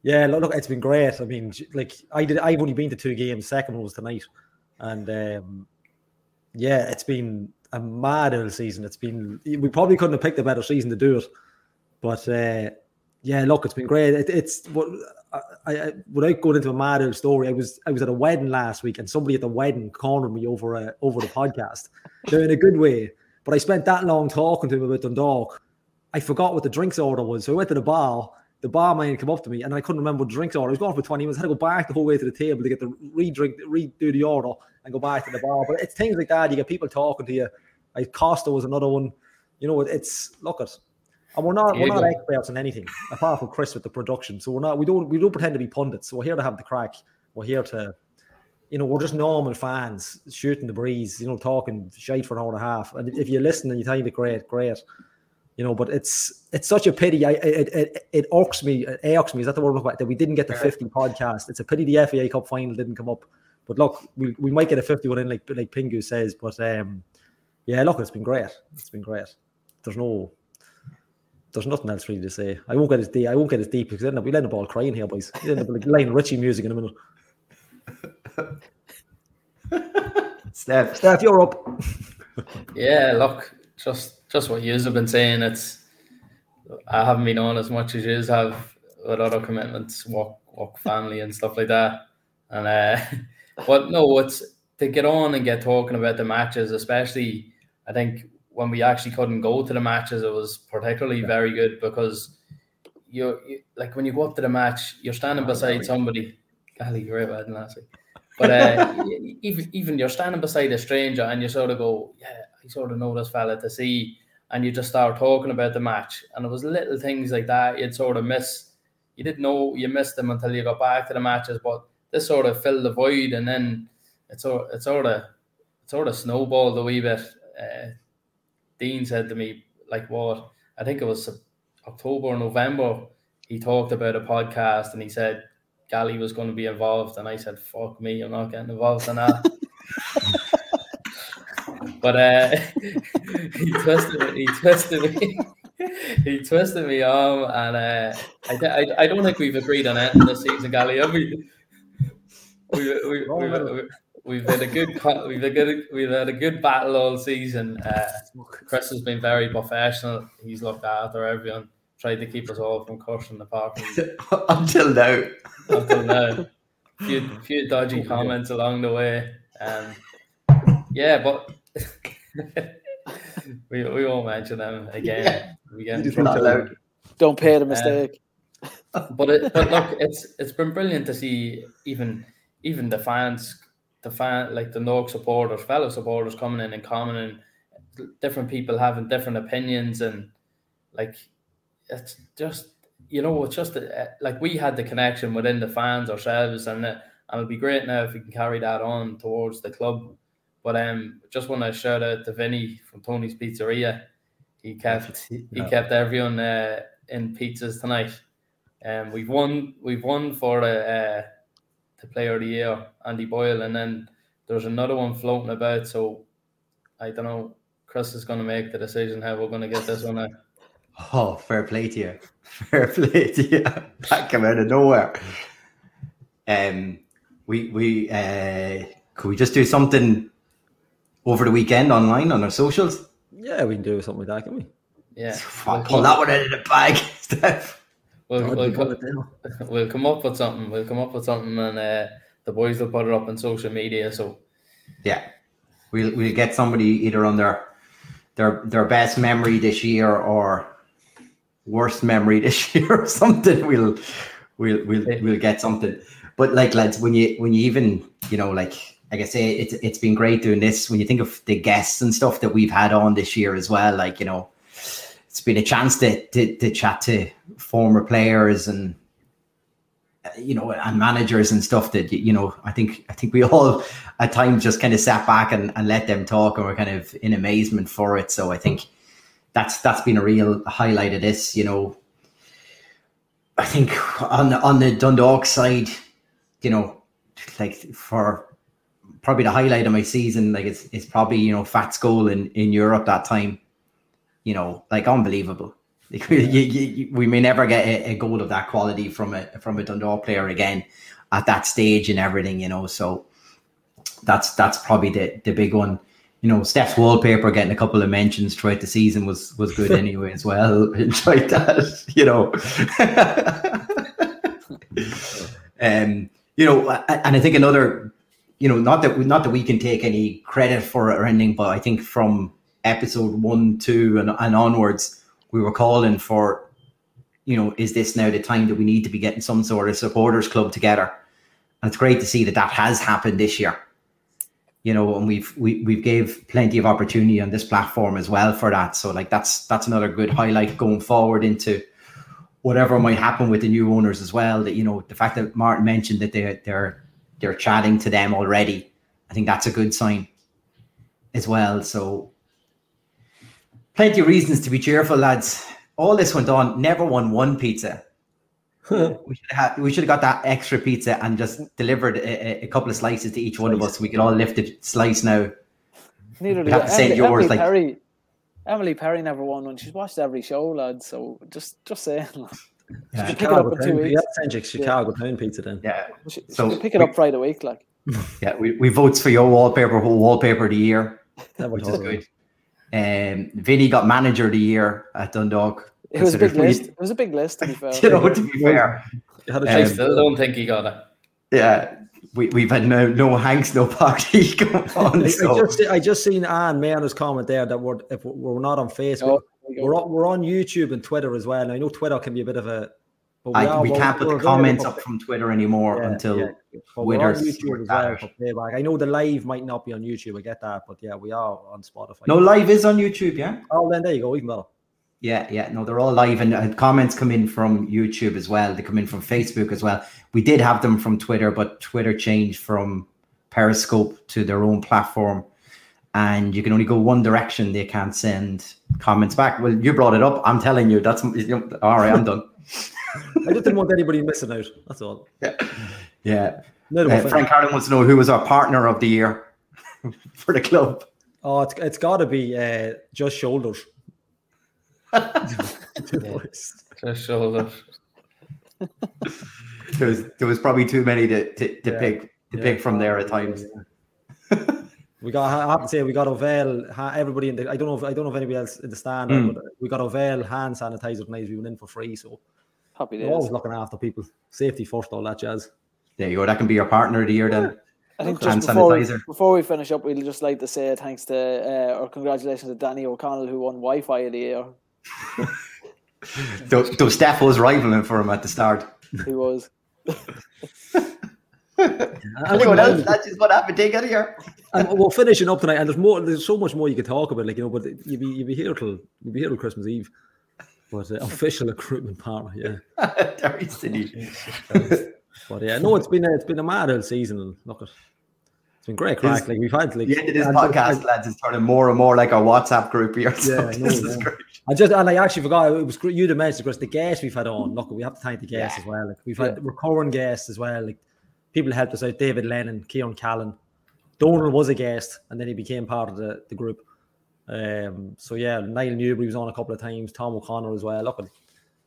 yeah, look, it's been great. I mean, like I did, I've only been to two games. Second one was tonight, and um, yeah, it's been a mad old season. It's been we probably couldn't have picked a better season to do it, but uh, Yeah, look, it's been great. It, it's what I, I, without going into a mad old story, I was I was at a wedding last week, and somebody at the wedding cornered me over a, over the podcast. They're in a good way, but I spent that long talking to him about Dundalk. I forgot what the drinks order was, so I went to the bar. The barman came up to me, and I couldn't remember what the drinks order. I was going for twenty minutes. I had to go back the whole way to the table to get the re-drink, redo the order, and go back to the bar. But it's things like that. You get people talking to you. Like Costa was another one. You know, it's look at and we're not we're not experts in anything apart from Chris with the production. So we're not we don't we don't pretend to be pundits. So we're here to have the crack. We're here to, you know, we're just normal fans shooting the breeze, you know, talking shite for an hour and a half. And if you listen and you think it great, great. You know, but it's it's such a pity. I it it, it irks me. It irks me. Is that the word that we didn't get the fifty podcast? It's a pity the FAI Cup final didn't come up. But look, we, we might get a fifty one in, like like Pingu says. But um, yeah, look, it's been great. It's been great. There's no there's nothing else really to say. I won't get as deep. I won't get as deep because then we'll end up all crying here, boys. We'll end up like Lionel Richie music in a minute. Steph, Steph, you're up. yeah, look, just just what you have been saying. It's I haven't been on as much as you have with other commitments, work, work, family, and stuff like that. And uh, but no, it's to get on and get talking about the matches, especially. I think when we actually couldn't go to the matches, it was particularly very good because you, you like when you go up to the match, you're standing beside somebody. Golly, great wedding last week. But uh, even even you're standing beside a stranger and you sort of go, yeah, I sort of know this fella to see, and you just start talking about the match, and it was little things like that you'd sort of miss. You didn't know you missed them until you got back to the matches, but this sort of filled the void, and then it sort it sort of it sort of snowballed a wee bit. Uh, Dean said to me, like, what? I think it was October or November. He talked about a podcast and he said Gally was going to be involved, and I said, "Fuck me, I'm not getting involved in that." but uh, he twisted me. He twisted me. he twisted me arm, and uh, I, I, I don't think we've agreed on it this season, Gally. We, we, we, we, we've had a good we've had a good we've had a good battle all season. Uh, Chris has been very professional. He's looked after everyone, tried to keep us all from cursing the park until now. Until now, few few dodgy comments along the way. Um, yeah, but we we won't mention them again. Yeah. We get not allowed. Don't pay the um, mistake. Um, but it, but look, it's it's been brilliant to see even even the fans the fan like the Nork supporters, fellow supporters coming in and commenting, different people having different opinions, and like it's just you know it's just uh, like we had the connection within the fans ourselves, and, it, and it'll be great now if we can carry that on towards the club. But um, just want to shout out to Vinny from Tony's Pizzeria. He kept he, kept everyone uh, in pizzas tonight. Um, we've won we've won for the uh, the player of the year, Andy Boyle, and then there's another one floating about. So I don't know. Chris is going to make the decision how we're going to get this one out. Oh, fair play to you. Fair play to you. That came out of nowhere. Um, we we uh, could we just do something over the weekend online on our socials? Yeah, we can do something like that, can we? Yeah, we'll pull that one out of the bag, Steph. We'll, we'll, come, we'll come up with something. We'll come up with something, and uh, the boys will put it up on social media. So, yeah, we'll we'll get somebody either on their their their best memory this year or worst memory this year or something. We'll we'll we'll we'll get something. But like lads, when you when you even you know like like I say, it's it's been great doing this. When you think of the guests and stuff that we've had on this year as well, like you know, it's been a chance to, to, to chat to former players and you know and managers and stuff that you know i think i think we all at times just kind of sat back and, and let them talk and we're kind of in amazement for it. So i think that's that's been a real highlight of this you know. I think on the on the dundalk side you know like for probably the highlight of my season like it's, it's probably you know fats goal in in europe that time you know, like unbelievable. Like, you, you, we may never get a, a, goal of that quality from a from a Dundalk player again at that stage and everything, you know. So that's that's probably the the big one. you know, Steph's wallpaper getting a couple of mentions throughout the season was was good anyway as well. Enjoyed that, you know. um, you know, and I think another, you know, not that not that we can take any credit for it or anything, but I think from episode one, two, and, and onwards, we were calling for, you know, is this now the time that we need to be getting some sort of supporters club together? And it's great to see that that has happened this year. You know, and we've we we've gave plenty of opportunity on this platform as well for that. So like that's that's another good highlight going forward into whatever might happen with the new owners as well. That you know the fact that Martin mentioned that they're they're they're chatting to them already. I think that's a good sign as well. So plenty of reasons to be cheerful, lads. All this went on. Never won one pizza we should have we should have got that extra pizza and just delivered a, a couple of slices to each one of us. We could all lift a slice now. Neither we have to say yours. Emily like Perry, Emily Perry never won one. She's watched every show, lad. So just just saying. Yeah. Chicago pick it up in two weeks. Yeah, Chicago yeah. pizza then. Yeah. She, so pick it we, up Friday week, like. Yeah, we, we votes for your wallpaper, whole wallpaper of the year, which is good. Um, Vinny got manager of the year at Dundalk. It was a big list. It was a big list, to be fair. you know, to be fair. Um, I still don't think he got it. Yeah, we, we've had no no Hanks, no party going on. So. I just I just seen Anne Mayer's comment there that we're if we're not on Facebook, oh, we're on, we're on YouTube and Twitter as well. And I know Twitter can be a bit of a. we, are, we can't put the comments up from Twitter anymore yeah, until yeah. YouTube well for playback. I know the live might not be on YouTube. I get that, but yeah, we are on Spotify. No, live is on YouTube. Yeah. Oh, then there you go. Even better. Yeah, yeah, no, they're all live, and uh, comments come in from YouTube as well. They come in from Facebook as well. We did have them from Twitter, but Twitter changed from Periscope to their own platform, and you can only go one direction. They can't send comments back. Well, you brought it up. I'm telling you, that's all right. I'm done. I just didn't want anybody missing out. That's all. Yeah, yeah. Uh, Frank Harlan wants to know who was our partner of the year for the club. Oh, it's, it's got to be uh, just shoulders. Just shoulders. there was there was probably too many to to, to yeah. pick to yeah. pick from there at times. we got I have to say we got Ovale everybody in the I don't know if I don't know if anybody else in the stand mm. but we got Ovale hand sanitizer tonight we went in for free so happy days. always looking after people safety first all that jazz there you go that can be your partner of the year then I think just before, before we finish up, we'd just like to say thanks to uh, or congratulations to Danny O'Connell who won Wi-Fi of the year though, though Steph was rivaling for him at the start. He was. Anyone else? That's just what happened. Take it here. And we're finishing up tonight, and there's more. There's so much more you could talk about, like you know. But you be you be here till you be here till Christmas Eve. But uh, official recruitment partner, yeah. Very silly. but yeah, no, it's been a, it's been a mad old season. Look at it's been great crack. Like we've had like the end of this podcast, lads, is turning more and more like a WhatsApp group here. So yeah, this is great. I just and I actually forgot it was great. You the mentioned Chris the guests we've had on. Look, we have to thank the guests yeah. as well. Like we've had yeah. recurring guests as well. Like people helped us out. David Lennon, Kieran Callan, Donal was a guest, and then he became part of the, the group. Um, so yeah, Niall Newbury was on a couple of times. Tom O'Connor as well. Look,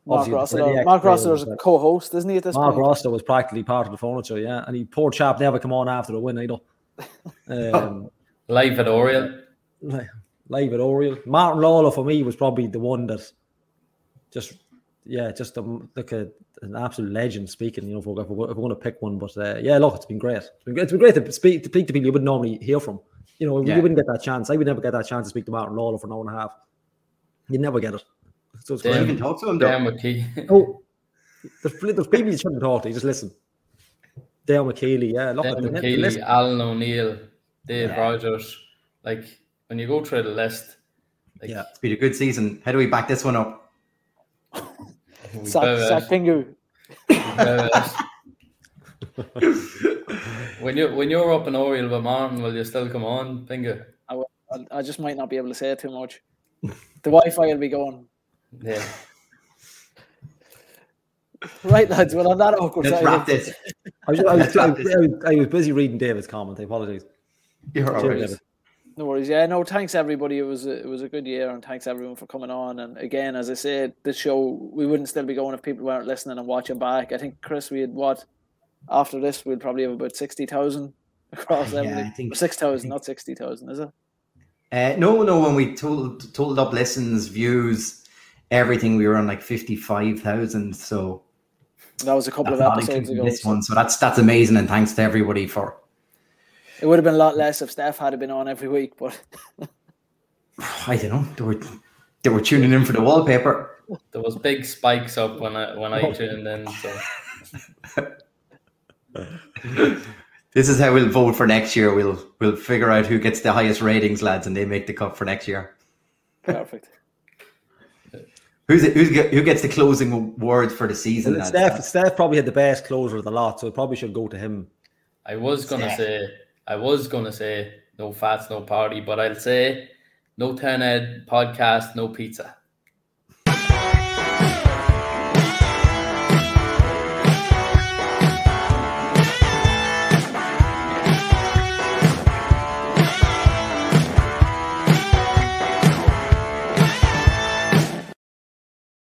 Mark Rossiter. Mark Rossiter's a co-host, isn't he? At this Mark point? Rossiter was practically part of the furniture, yeah. And he poor chap never come on after the win either. Um, live at Oriel. Live at Oriel. Martin Lawler for me was probably the one that just, yeah, just a, like a, an absolute legend speaking. You know, if we're, if we're, if we're going to pick one, but uh, yeah, look, it's been great. It's been, it's been great to speak to speak to people you wouldn't normally hear from. You know, yeah. you wouldn't get that chance. I would never get that chance to speak to Martin Lawler for an hour and a half. You'd never get it. So it's great. You can talk to him, though. Dan McKee. oh, there's, there's people you shouldn't talk to. You just listen. Dale McKeely, yeah. Look Dale McKeely, Alan O'Neill, Dave yeah. Rogers. Like when you go through the list, like, yeah, it's been a good season. How do we back this one up? Sack, sack Pingu. When you when you're up in Oriel with Martin, will you still come on, Pingu? I, will, I just might not be able to say too much. The Wi-Fi will be going. Yeah. Right, lads. Well, on that awkward Let's side, wrap this. I was, I, was, I, was, I was busy reading David's comment. I apologize. You're all right. No worries. Yeah, no. Thanks everybody. It was a, it was a good year, and thanks everyone for coming on. And again, as I said, this show we wouldn't still be going if people weren't listening and watching back. I think Chris, we had what after this, we'll probably have about sixty thousand across uh, yeah, everything. I think six thousand, not sixty thousand, is it? Uh, no, no. When we told told up listens, views, everything, we were on like fifty five thousand. So that was a couple of episodes ago. This so. one, so that's that's amazing, and thanks to everybody for. It would have been a lot less if Steph had been on every week, but I don't know. They were they were tuning in for the wallpaper. There was big spikes up when I when I tuned in. So. this is how we'll vote for next year. We'll we'll figure out who gets the highest ratings, lads, and they make the cup for next year. Perfect. Who's it, who's who gets the closing word for the season? Well, Steph, Steph probably had the best closer of the lot, so it probably should go to him. I was gonna Steph. say, I was gonna say, no fats, no party, but I'll say, no ten ed podcast, no pizza.